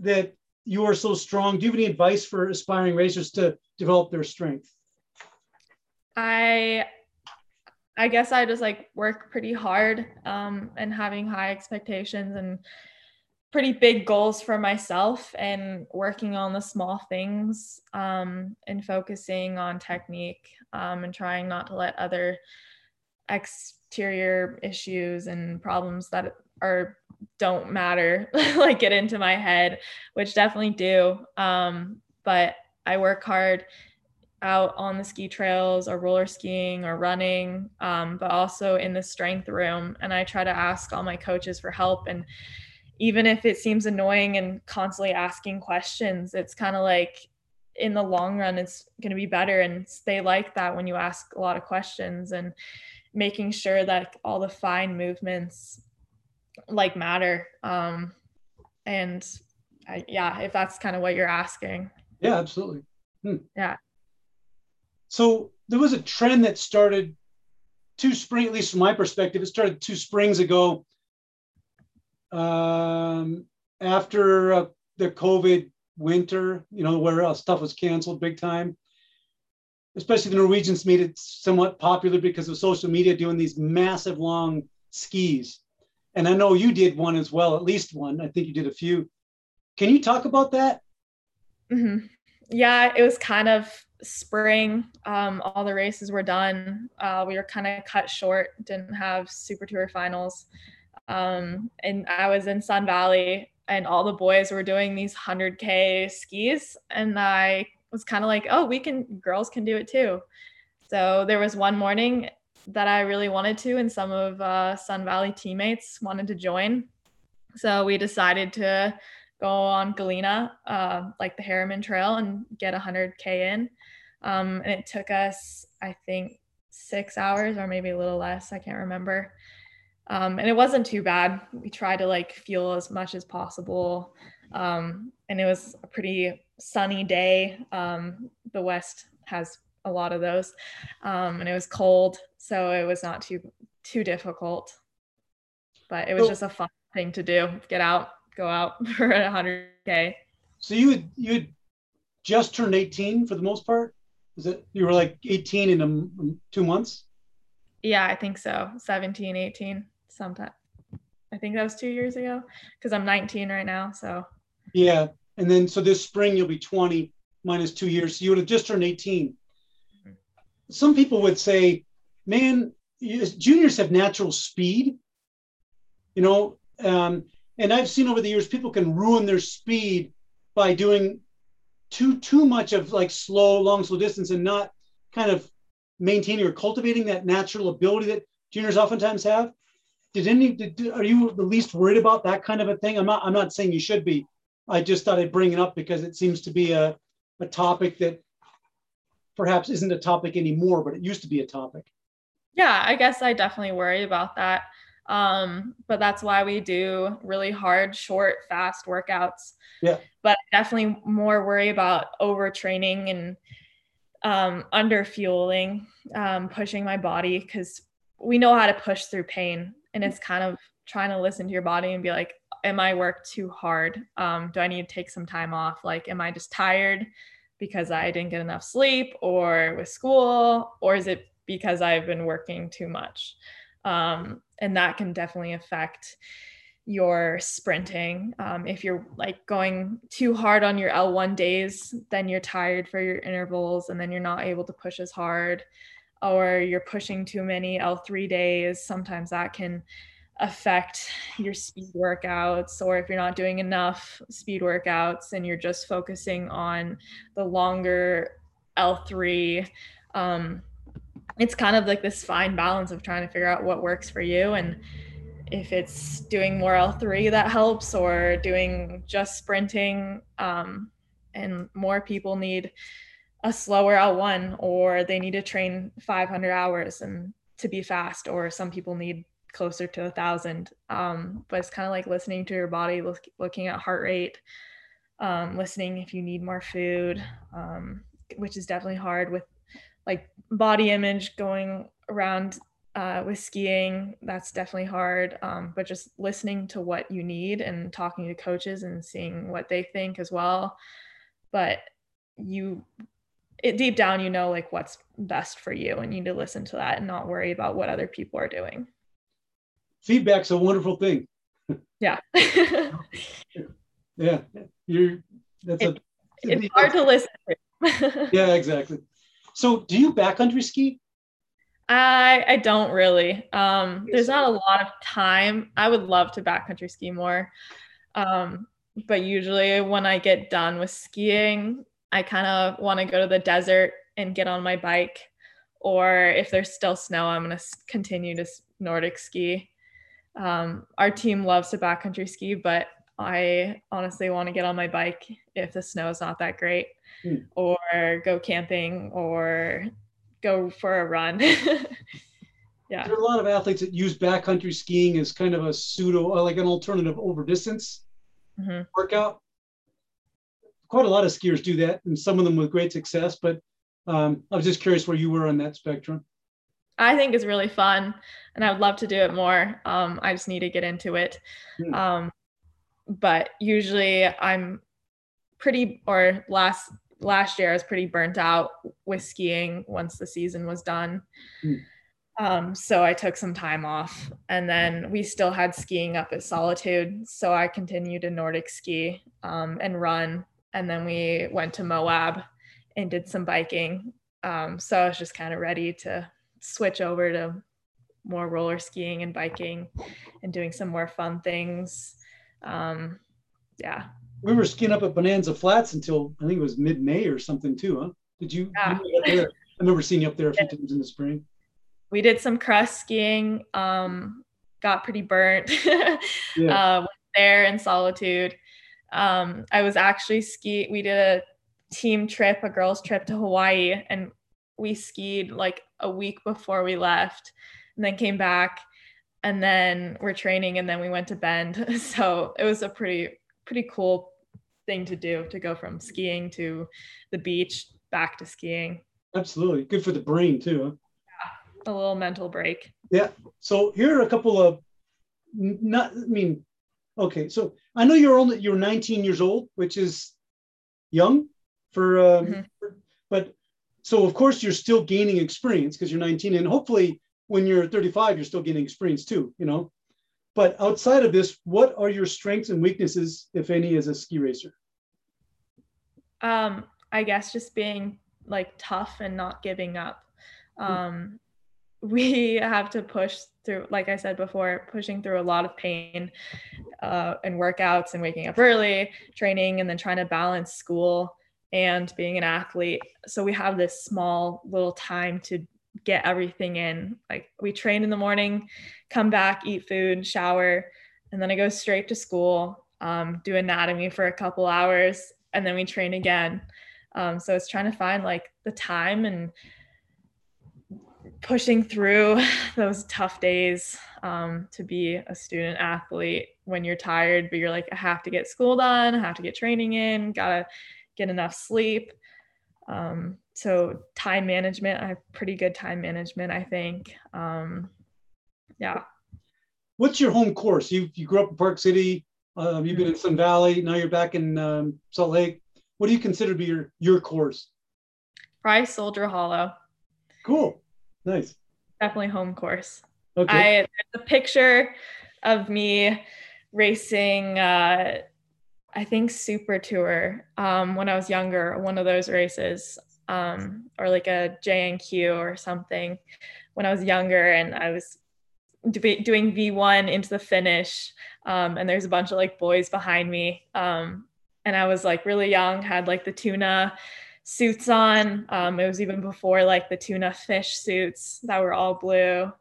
that you are so strong. Do you have any advice for aspiring racers to develop their strength? I I guess I just like work pretty hard um, and having high expectations and pretty big goals for myself and working on the small things um, and focusing on technique um, and trying not to let other exterior issues and problems that are don't matter like get into my head which definitely do. Um, but i work hard out on the ski trails or roller skiing or running um, but also in the strength room. And i try to ask all my coaches for help. And even if it seems annoying and constantly asking questions, it's kind of like in the long run, it's going to be better. And they like that when you ask a lot of questions and making sure that all the fine movements like matter. Um, and I, yeah, if that's kind of what you're asking. Yeah, absolutely. Hmm. Yeah. So there was a trend that started two spring, at least from my perspective, it started two springs ago um, after uh, the COVID winter, you know, where uh, stuff was canceled big time, especially the Norwegians made it somewhat popular because of social media doing these massive long skis. And I know you did one as well, at least one. I think you did a few. Can you talk about that? Mm-hmm. Yeah, it was kind of spring. Um, all the races were done. Uh, we were kind of cut short, didn't have super tour finals. Um, and I was in Sun Valley and all the boys were doing these 100K skis. And I was kind of like, oh, we can, girls can do it too. So there was one morning that I really wanted to, and some of uh, Sun Valley teammates wanted to join. So we decided to go on Galena, uh, like the Harriman Trail, and get 100K in. Um, and it took us, I think, six hours or maybe a little less. I can't remember. Um, and it wasn't too bad. We tried to like fuel as much as possible. Um, and it was a pretty sunny day. Um, the West has a lot of those. Um, and it was cold, so it was not too too difficult. But it was so, just a fun thing to do. Get out, go out for a hundred K. So you had you had just turned 18 for the most part? Is it you were like 18 in a, two months? Yeah, I think so. 17, 18 sometime. I think that was two years ago because I'm 19 right now. So yeah, and then so this spring you'll be 20 minus two years. So you would have just turned 18. Mm-hmm. Some people would say, "Man, juniors have natural speed." You know, um, and I've seen over the years people can ruin their speed by doing too too much of like slow, long, slow distance and not kind of maintaining or cultivating that natural ability that juniors oftentimes have. Did any did, are you the least worried about that kind of a thing? I'm not i'm not saying you should be. I just thought i'd bring it up because it seems to be a, a topic that perhaps isn't a topic anymore but it used to be a topic yeah i guess i definitely worry about that. Um, but that's why we do really hard short fast workouts. Yeah. But definitely more worry about overtraining and um, under fueling um, pushing my body because we know how to push through pain and it's kind of trying to listen to your body and be like am i worked too hard? Um, do i need to take some time off? Like am i just tired because i didn't get enough sleep or with school? Or is it because i've been working too much. Um, and that can definitely affect your sprinting. Um, if you're like going too hard on your l1 days then you're tired for your intervals and then you're not able to push as hard or you're pushing too many L3 days, sometimes that can affect your speed workouts. Or if you're not doing enough speed workouts and you're just focusing on the longer L3 um, it's kind of like this fine balance of trying to figure out what works for you and if it's doing more L3 that helps or doing just sprinting um, and more people need a slower L1 or they need to train 500 hours and to be fast or some people need closer to a thousand. Um, but it's kind of like listening to your body look, looking at heart rate um, listening if you need more food um, which is definitely hard with like body image going around uh, with skiing, that's definitely hard. Um, but just listening to what you need and talking to coaches and seeing what they think as well. But you, it deep down, you know, like what's best for you, and you need to listen to that and not worry about what other people are doing. Feedback's a wonderful thing. Yeah. yeah, you're. That's it, a. It's hard to listen. yeah, exactly. So, do you backcountry ski? I I don't really. Um, there's not a lot of time. I would love to backcountry ski more, um, but usually when I get done with skiing, I kind of want to go to the desert and get on my bike, or if there's still snow, I'm gonna continue to Nordic ski. Um, our team loves to backcountry ski, but I honestly want to get on my bike if the snow is not that great, mm. or go camping, or go for a run. yeah. There are a lot of athletes that use backcountry skiing as kind of a pseudo, uh, like an alternative over distance mm-hmm. workout. Quite a lot of skiers do that, and some of them with great success. But um, I was just curious where you were on that spectrum. I think it's really fun, and I would love to do it more. Um, I just need to get into it. Mm. Um, but usually, I'm pretty or last last year I was pretty burnt out with skiing once the season was done. Mm. Um, so I took some time off and then we still had skiing up at Solitude. So I continued to Nordic ski um, and run. And then we went to Moab and did some biking. Um, so I was just kind of ready to switch over to more roller skiing and biking and doing some more fun things. Um, yeah we were skiing up at Bonanza Flats until I think it was mid May or something too, huh? Did you? Yeah. you I remember seeing you up there a few times in the spring. We did some crust skiing. Um, got pretty burnt. yeah. uh, there in solitude. Um, I was actually ski. We did a team trip, a girls' trip to Hawaii, and we skied like a week before we left, and then came back, and then we're training, and then we went to Bend. So it was a pretty pretty cool thing to do to go from skiing to the beach back to skiing. Absolutely. Good for the brain too. Huh? Yeah, a little mental break. Yeah. So here are a couple of not I mean, okay. So I know you're only you're 19 years old, which is young for um mm-hmm. for, but so of course you're still gaining experience because you're 19 and hopefully when you're 35 you're still gaining experience too, you know. But outside of this, what are your strengths and weaknesses, if any, as a ski racer? Um, I guess just being like tough and not giving up. Hmm. Um, we have to push through, like I said before, pushing through a lot of pain uh, and workouts and waking up early, training, and then trying to balance school and being an athlete. So we have this small little time to get everything in. Like we train in the morning, come back, eat food, shower, and then I go straight to school, um, do anatomy for a couple hours, and then we train again. Um, so it's trying to find like the time and pushing through those tough days um, to be a student athlete when you're tired, but you're like, I have to get school done, I have to get training in, gotta get enough sleep. Um, so time management, I have pretty good time management, I think. Um, yeah. What's your home course? You you grew up in Park City. Uh, you've been in Sun Valley. Now you're back in um, Salt Lake. What do you consider to be your your course? Probably Soldier Hollow. Cool. Nice. Definitely home course. Okay. I there's a picture of me racing. Uh, I think Super Tour um, when I was younger. One of those races um, or like a JNQ or something when I was younger and I was do- doing V1 into the finish. Um, and there's a bunch of like boys behind me. Um, and I was like really young, had like the tuna suits on. Um, it was even before like the tuna fish suits that were all blue.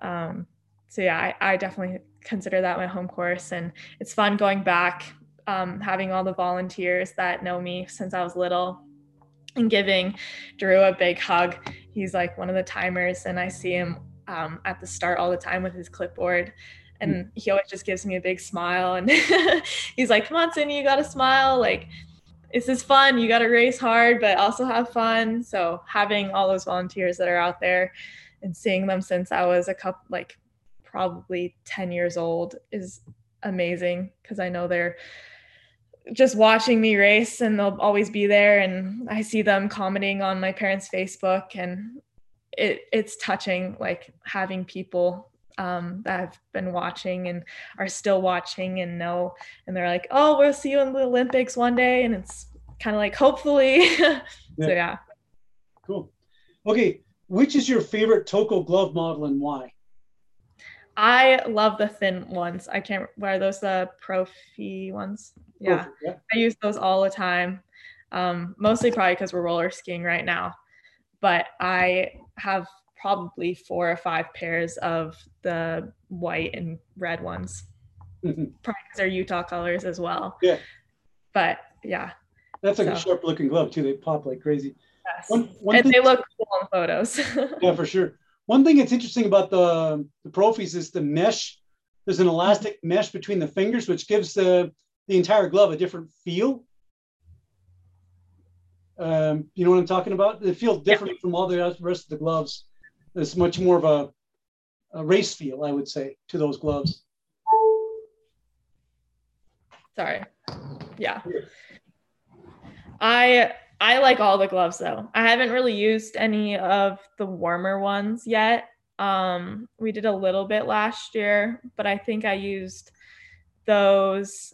Um, so yeah, I, I, definitely consider that my home course. And it's fun going back, um, having all the volunteers that know me since I was little and giving Drew a big hug. He's like one of the timers, and I see him um, at the start all the time with his clipboard. And mm. he always just gives me a big smile. And he's like, Come on, Cindy, you got to smile. Like, this is fun. You got to race hard, but also have fun. So, having all those volunteers that are out there and seeing them since I was a couple like probably 10 years old is amazing because I know they're just watching me race and they'll always be there. And I see them commenting on my parents' Facebook and it it's touching like having people um, that have been watching and are still watching and know. And they're like oh we'll see you in the olympics one day. And it's kind of like hopefully. Yeah. so yeah. cool. Okay which is your favorite Toko glove model and why? I love the thin ones. I can't wear those the profi ones yeah. yeah i use those all the time um, mostly probably because we're roller skiing right now but i have probably four or five pairs of the white and red ones. Mm-hmm. Probably because they're Utah colors as well. Yeah. But yeah. That's like so. a sharp looking glove too. They pop like crazy. Yes. One, one and they look cool in photos. yeah, for sure. One thing that's interesting about the the Profis is the mesh. There's an elastic mesh between the fingers, which gives the the entire glove a different feel. Um, you know what I'm talking about? It feels different yeah. from all the rest of the gloves. It's much more of a, a race feel, I would say, to those gloves. Sorry. Yeah. I I like all the gloves though. I haven't really used any of the warmer ones yet. Um, we did a little bit last year, but I think I used those.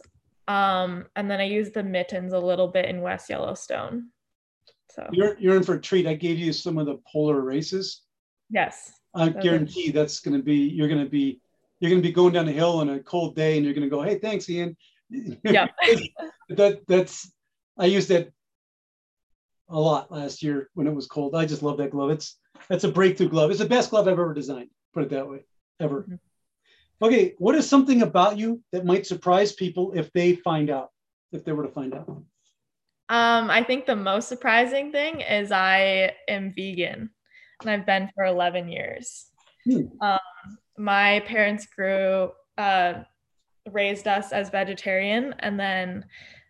Um, and then I used the mittens a little bit in West Yellowstone. So you're you're in for a treat. I gave you some of the polar races. Yes. I guarantee that's going to be you're going to be you're going to be going down the hill on a cold day, and you're going to go, "Hey, thanks, Ian." Yeah. that that's I used that a lot last year when it was cold. I just love that glove. It's that's a breakthrough glove. It's the best glove I've ever designed. Put it that way, ever. Mm-hmm. Okay, what is something about you that might surprise people if they find out, if they were to find out? Um, I think the most surprising thing is I am vegan and I've been for 11 years. Hmm. Um, my parents grew, uh, raised us as vegetarian, and then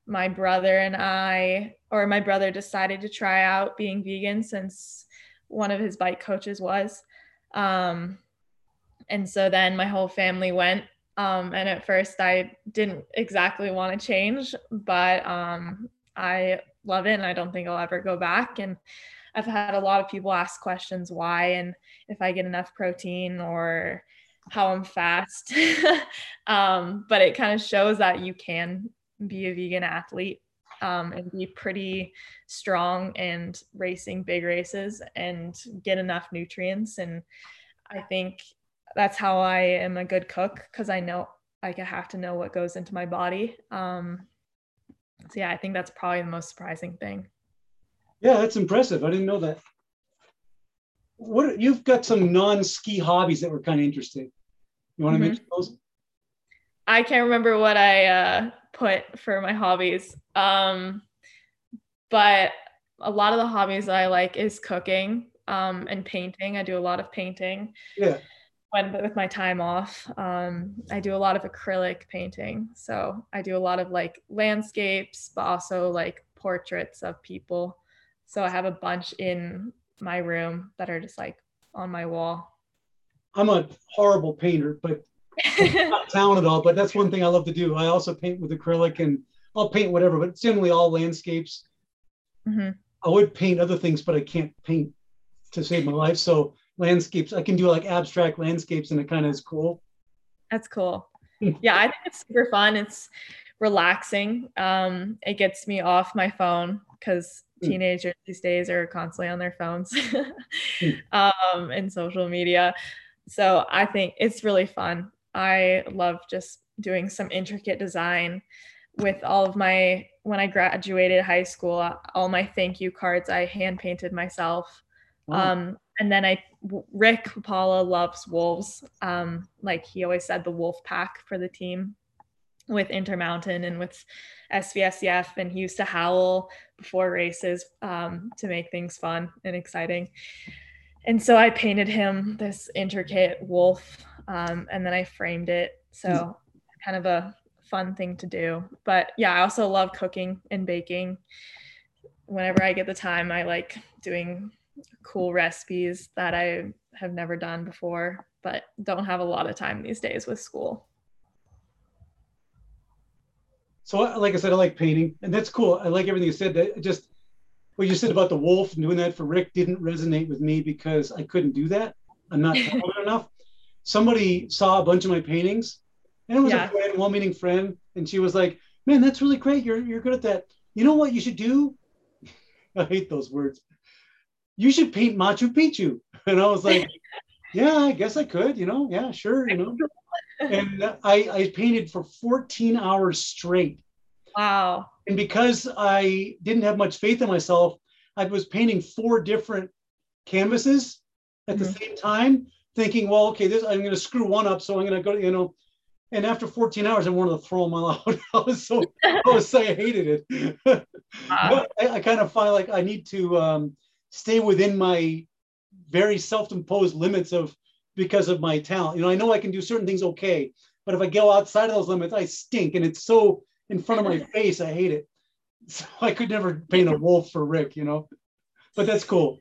my brother and I, or my brother decided to try out being vegan since one of his bike coaches was. Um, and so then my whole family went. Um, and at first, I didn't exactly want to change, but um, I love it and I don't think I'll ever go back. And I've had a lot of people ask questions why and if I get enough protein or how I'm fast. um, but it kind of shows that you can be a vegan athlete um, and be pretty strong and racing big races and get enough nutrients. And I think that's how I am a good cook because I know like I have to know what goes into my body. Um, so yeah, I think that's probably the most surprising thing. Yeah, that's impressive. I didn't know that. What you've got some non-ski hobbies that were kind of interesting. You want to mm-hmm. mention those? I can't remember what I uh, put for my hobbies, um, but a lot of the hobbies that I like is cooking um, and painting. I do a lot of painting. Yeah. When with my time off, um, I do a lot of acrylic painting. So I do a lot of like landscapes, but also like portraits of people. So I have a bunch in my room that are just like on my wall. I'm a horrible painter, but not talented at all. But that's one thing I love to do. I also paint with acrylic and I'll paint whatever, but it's generally all landscapes. Mm-hmm. I would paint other things, but I can't paint to save my life. So landscapes, I can do like abstract landscapes, and it kind of is cool. That's cool. yeah, I think it's super fun. It's relaxing. Um, it gets me off my phone because Hmm. teenagers these days are constantly on their phones hmm. um, and social media. So I think it's really fun. I love just doing some intricate design with all of my when I graduated high school, all my thank you cards I hand painted myself. Um, and then I Rick Kapala loves wolves. Um, like he always said, the wolf pack for the team with Intermountain and with SVSEF, and he used to howl before races um, to make things fun and exciting. And so I painted him this intricate wolf, um, and then I framed it. So kind of a fun thing to do. But yeah, I also love cooking and baking. Whenever I get the time, I like doing cool recipes that I have never done before, but don't have a lot of time these days with school. So, like I said, I like painting, and that's cool. I like everything you said. That just what you said about the wolf and doing that for Rick didn't resonate with me because I couldn't do that. I'm not talented enough. Somebody saw a bunch of my paintings, and it was yeah. a friend, well-meaning friend, and she was like, "Man, that's really great. You're you're good at that. You know what you should do? I hate those words. You should paint Machu Picchu. And I was like, yeah, I guess I could, you know, yeah, sure, you know. and I, I painted for 14 hours straight. Wow. And because I didn't have much faith in myself, I was painting four different canvases at mm-hmm. the same time, thinking, well, okay, this I'm going to screw one up, so I'm going to go, you know, and after 14 hours, I wanted to throw them all out. I was so, I was so, I hated it. Wow. I, I, kind of find like I need to um, stay within my very self-imposed limits of because of my talent. You know, I know I can do certain things okay, but if I go outside of those limits, I stink, and it's so in front of my face. I hate it. So I could never paint a wolf for Rick. You know, but that's cool.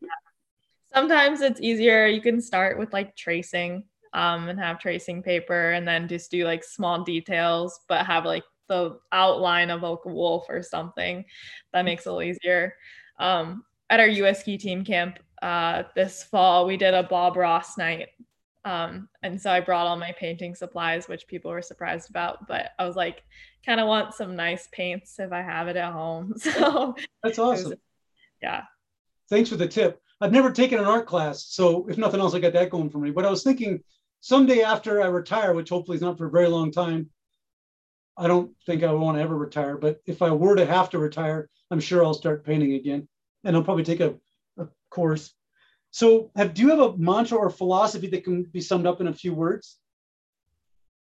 Sometimes it's easier. You can start with like tracing um, and have tracing paper and then just do like small details, but have like the outline of like a wolf or something. That makes it a little easier. Um, at our US ski team camp uh, this fall, we did a Bob Ross night. Um, and so I brought all my painting supplies, which people were surprised about. But I was like, kind of want some nice paints if I have it at home. So that's awesome. Was, yeah. Thanks for the tip. I've never taken an art class, so if nothing else, I got that going for me. But I was thinking someday after I retire, which hopefully is not for a very long time, I don't think I want to ever retire. But if I were to have to retire, I'm sure I'll start painting again, and I'll probably take a, a course. So, have do you have a mantra or philosophy that can be summed up in a few words?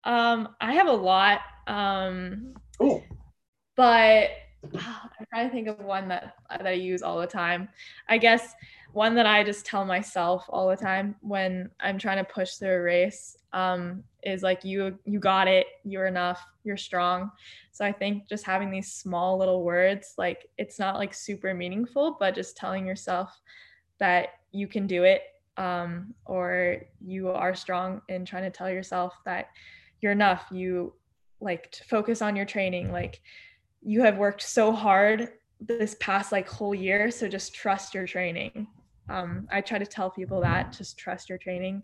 Um, I have a lot. Um, cool. But I'm trying to think of one that that I use all the time. I guess one that I just tell myself all the time when I'm trying to push through a race um, is like you you got it, you're enough, you're strong. So I think just having these small little words, like it's not like super meaningful, but just telling yourself that you can do it um, or you are strong and trying to tell yourself that you're enough. You like to focus on your training, like you have worked so hard this past like whole year so just trust your training um, i try to tell people that just trust your training.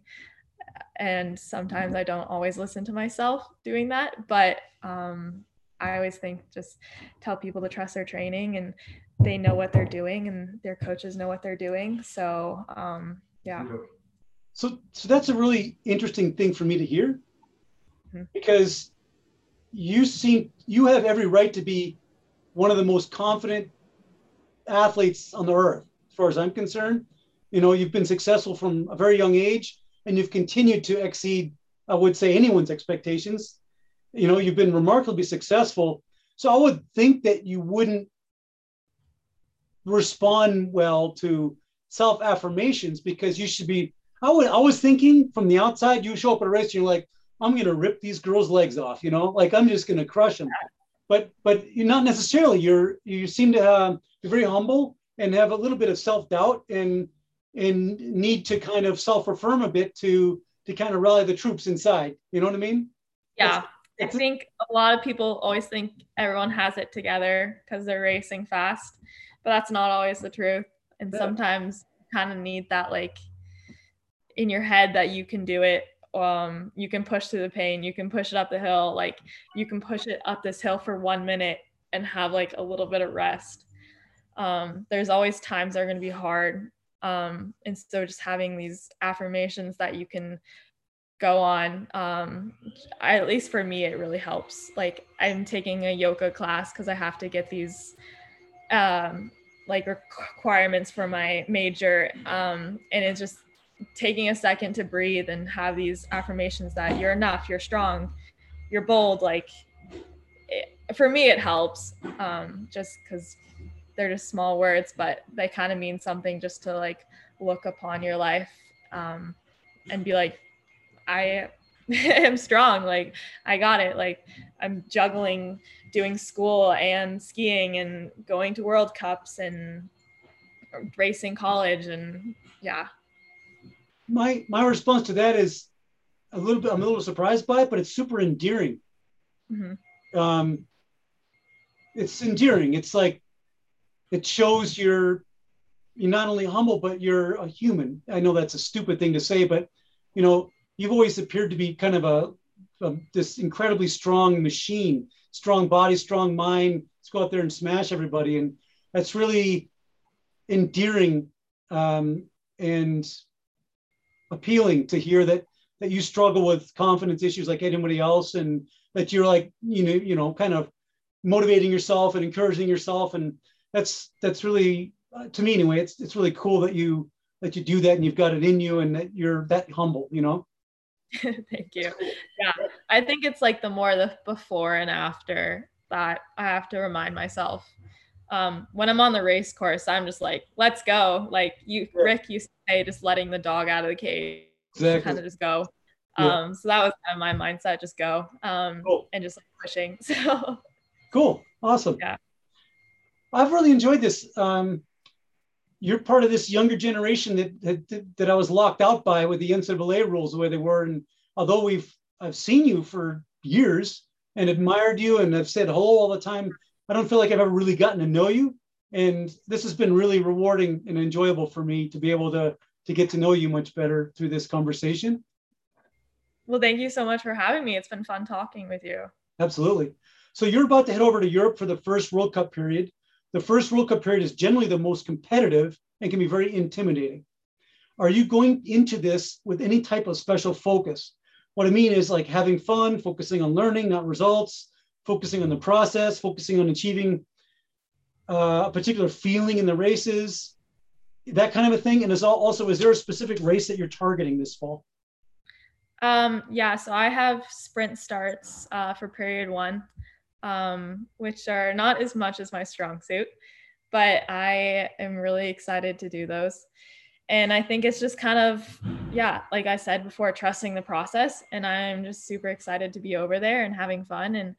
And sometimes i don't always listen to myself doing that but um, i always think just tell people to trust their training and they know what they're doing and their coaches know what they're doing. So um, yeah. So so that's a really interesting thing for me to hear. Mm-hmm. because you seem you have every right to be one of the most confident athletes on the earth, as far as I'm concerned. You know, you've been successful from a very young age, and you've continued to exceed, I would say, anyone's expectations. You know, you've been remarkably successful. So I would think that you wouldn't respond well to self affirmations because you should be. I, would, I was thinking from the outside, you show up at a race, and you're like, I'm going to rip these girls' legs off, you know, like I'm just going to crush them. But but you're not necessarily. You're you seem to uh, be very humble and have a little bit of self doubt and and need to kind of self affirm a bit to to kind of rally the troops inside. You know what I mean? Yeah. I think a lot of people always think everyone has it together because they're racing fast, but that's not always the truth. And yeah. sometimes you kind of need that like in your head that you can do it um, you can push through the pain you can push it up the hill like you can push it up this hill for one minute and have like a little bit of rest um, there's always times that are going to be hard um, and so just having these affirmations that you can go on um, I, at least for me it really helps like i'm taking a yoga class because i have to get these um, like requirements for my major um, and it's just taking a second to breathe and have these affirmations that you're enough, you're strong, you're bold. Like it, for me, it helps um, just because they're just small words, but they kind of mean something just to like look upon your life um, and be like, I am strong. Like I got it. Like I'm juggling doing school and skiing and going to World Cups and racing college and yeah. My my response to that is a little bit I'm a little surprised by it, but it's super endearing. Mm-hmm. Um, it's endearing. It's like it shows you're you're not only humble, but you're a human. I know that's a stupid thing to say, but you know, you've always appeared to be kind of a, a this incredibly strong machine, strong body, strong mind. Let's go out there and smash everybody, and that's really endearing um, and appealing to hear that that you struggle with confidence issues like anybody else, and that you're like you know you know kind of motivating yourself and encouraging yourself, and that's that's really uh, to me anyway. It's it's really cool that you that you do that and you've got it in you and that you're that humble. You know. Thank you. Yeah, I think it's like the more the before and after that I have to remind myself. Um, when I'm on the race course, I'm just like, let's go. Like you, yeah. Rick you say, just letting the dog out of the cage, exactly. kind of just go. Yeah. Um, so that was kind of my mindset, just go um, cool. and just like pushing. So cool, awesome. Yeah, I've really enjoyed this. Um, you're part of this younger generation that, that that I was locked out by with the NCAA rules the way they were. And although we've I've seen you for years and admired you and I've said hello all the time, I don't feel like I've ever really gotten to know you. And this has been really rewarding and enjoyable for me to be able to to get to know you much better through this conversation. Well, thank you so much for having me. It's been fun talking with you. Absolutely. So you're about to head over to Europe for the first World Cup period. The first World Cup period is generally the most competitive and can be very intimidating. Are you going into this with any type of special focus? What I mean is like having fun, focusing on learning, not results, focusing on the process, focusing on achieving uh, a particular feeling in the races, that kind of a thing. And is also, is there a specific race that you're targeting this fall? Um, yeah, so I have sprint starts uh, for period one um, which are not as much as my strong suit, but I am really excited to do those. And I think it's just kind of, yeah, like I said before, trusting the process. And I'm just super excited to be over there and having fun. And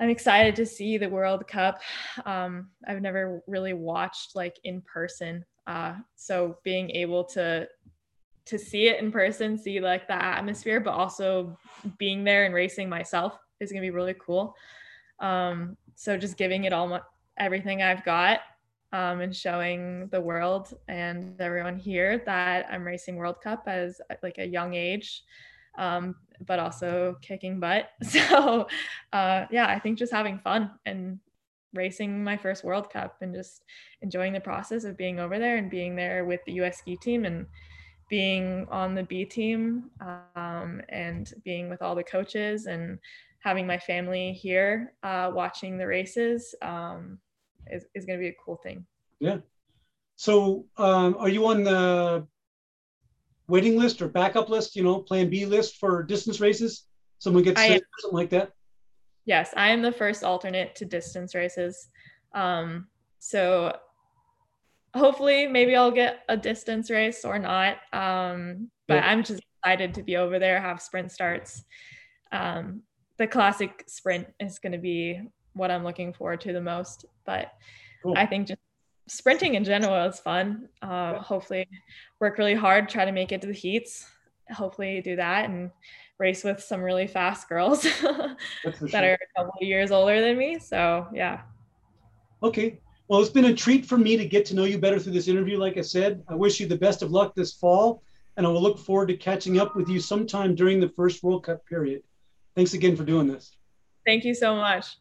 I'm excited to see the World Cup. Um, I've never really watched like in person. Uh, so being able to to see it in person, see like the atmosphere, but also being there and racing myself is gonna be really cool. Um, so just giving it all everything I've got um, and showing the world and everyone here that I'm racing World Cup as like a young age, um, but also kicking butt. So uh, yeah, I think just having fun and racing my first World Cup and just enjoying the process of being over there and being there with the US ski team and being on the B team um, and being with all the coaches and having my family here uh, watching the races um, is, is going to be a cool thing. Yeah. So um, are you on the waiting list or backup list, you know, plan B list for distance races? Someone gets sick, something like that? Yes, I am the first alternate to distance races. Um, so hopefully maybe I'll get a distance race or not. Um, but yeah. I'm just excited to be over there, have sprint starts. Um, the classic sprint is going to be what I'm looking forward to the most. But cool. I think just sprinting in general is fun. Uh, yeah. Hopefully, work really hard, try to make it to the heats. Hopefully, do that and race with some really fast girls that sure. are a couple of years older than me. So, yeah. Okay. Well, it's been a treat for me to get to know you better through this interview. Like I said, I wish you the best of luck this fall, and I will look forward to catching up with you sometime during the first World Cup period. Thanks again for doing this. Thank you so much.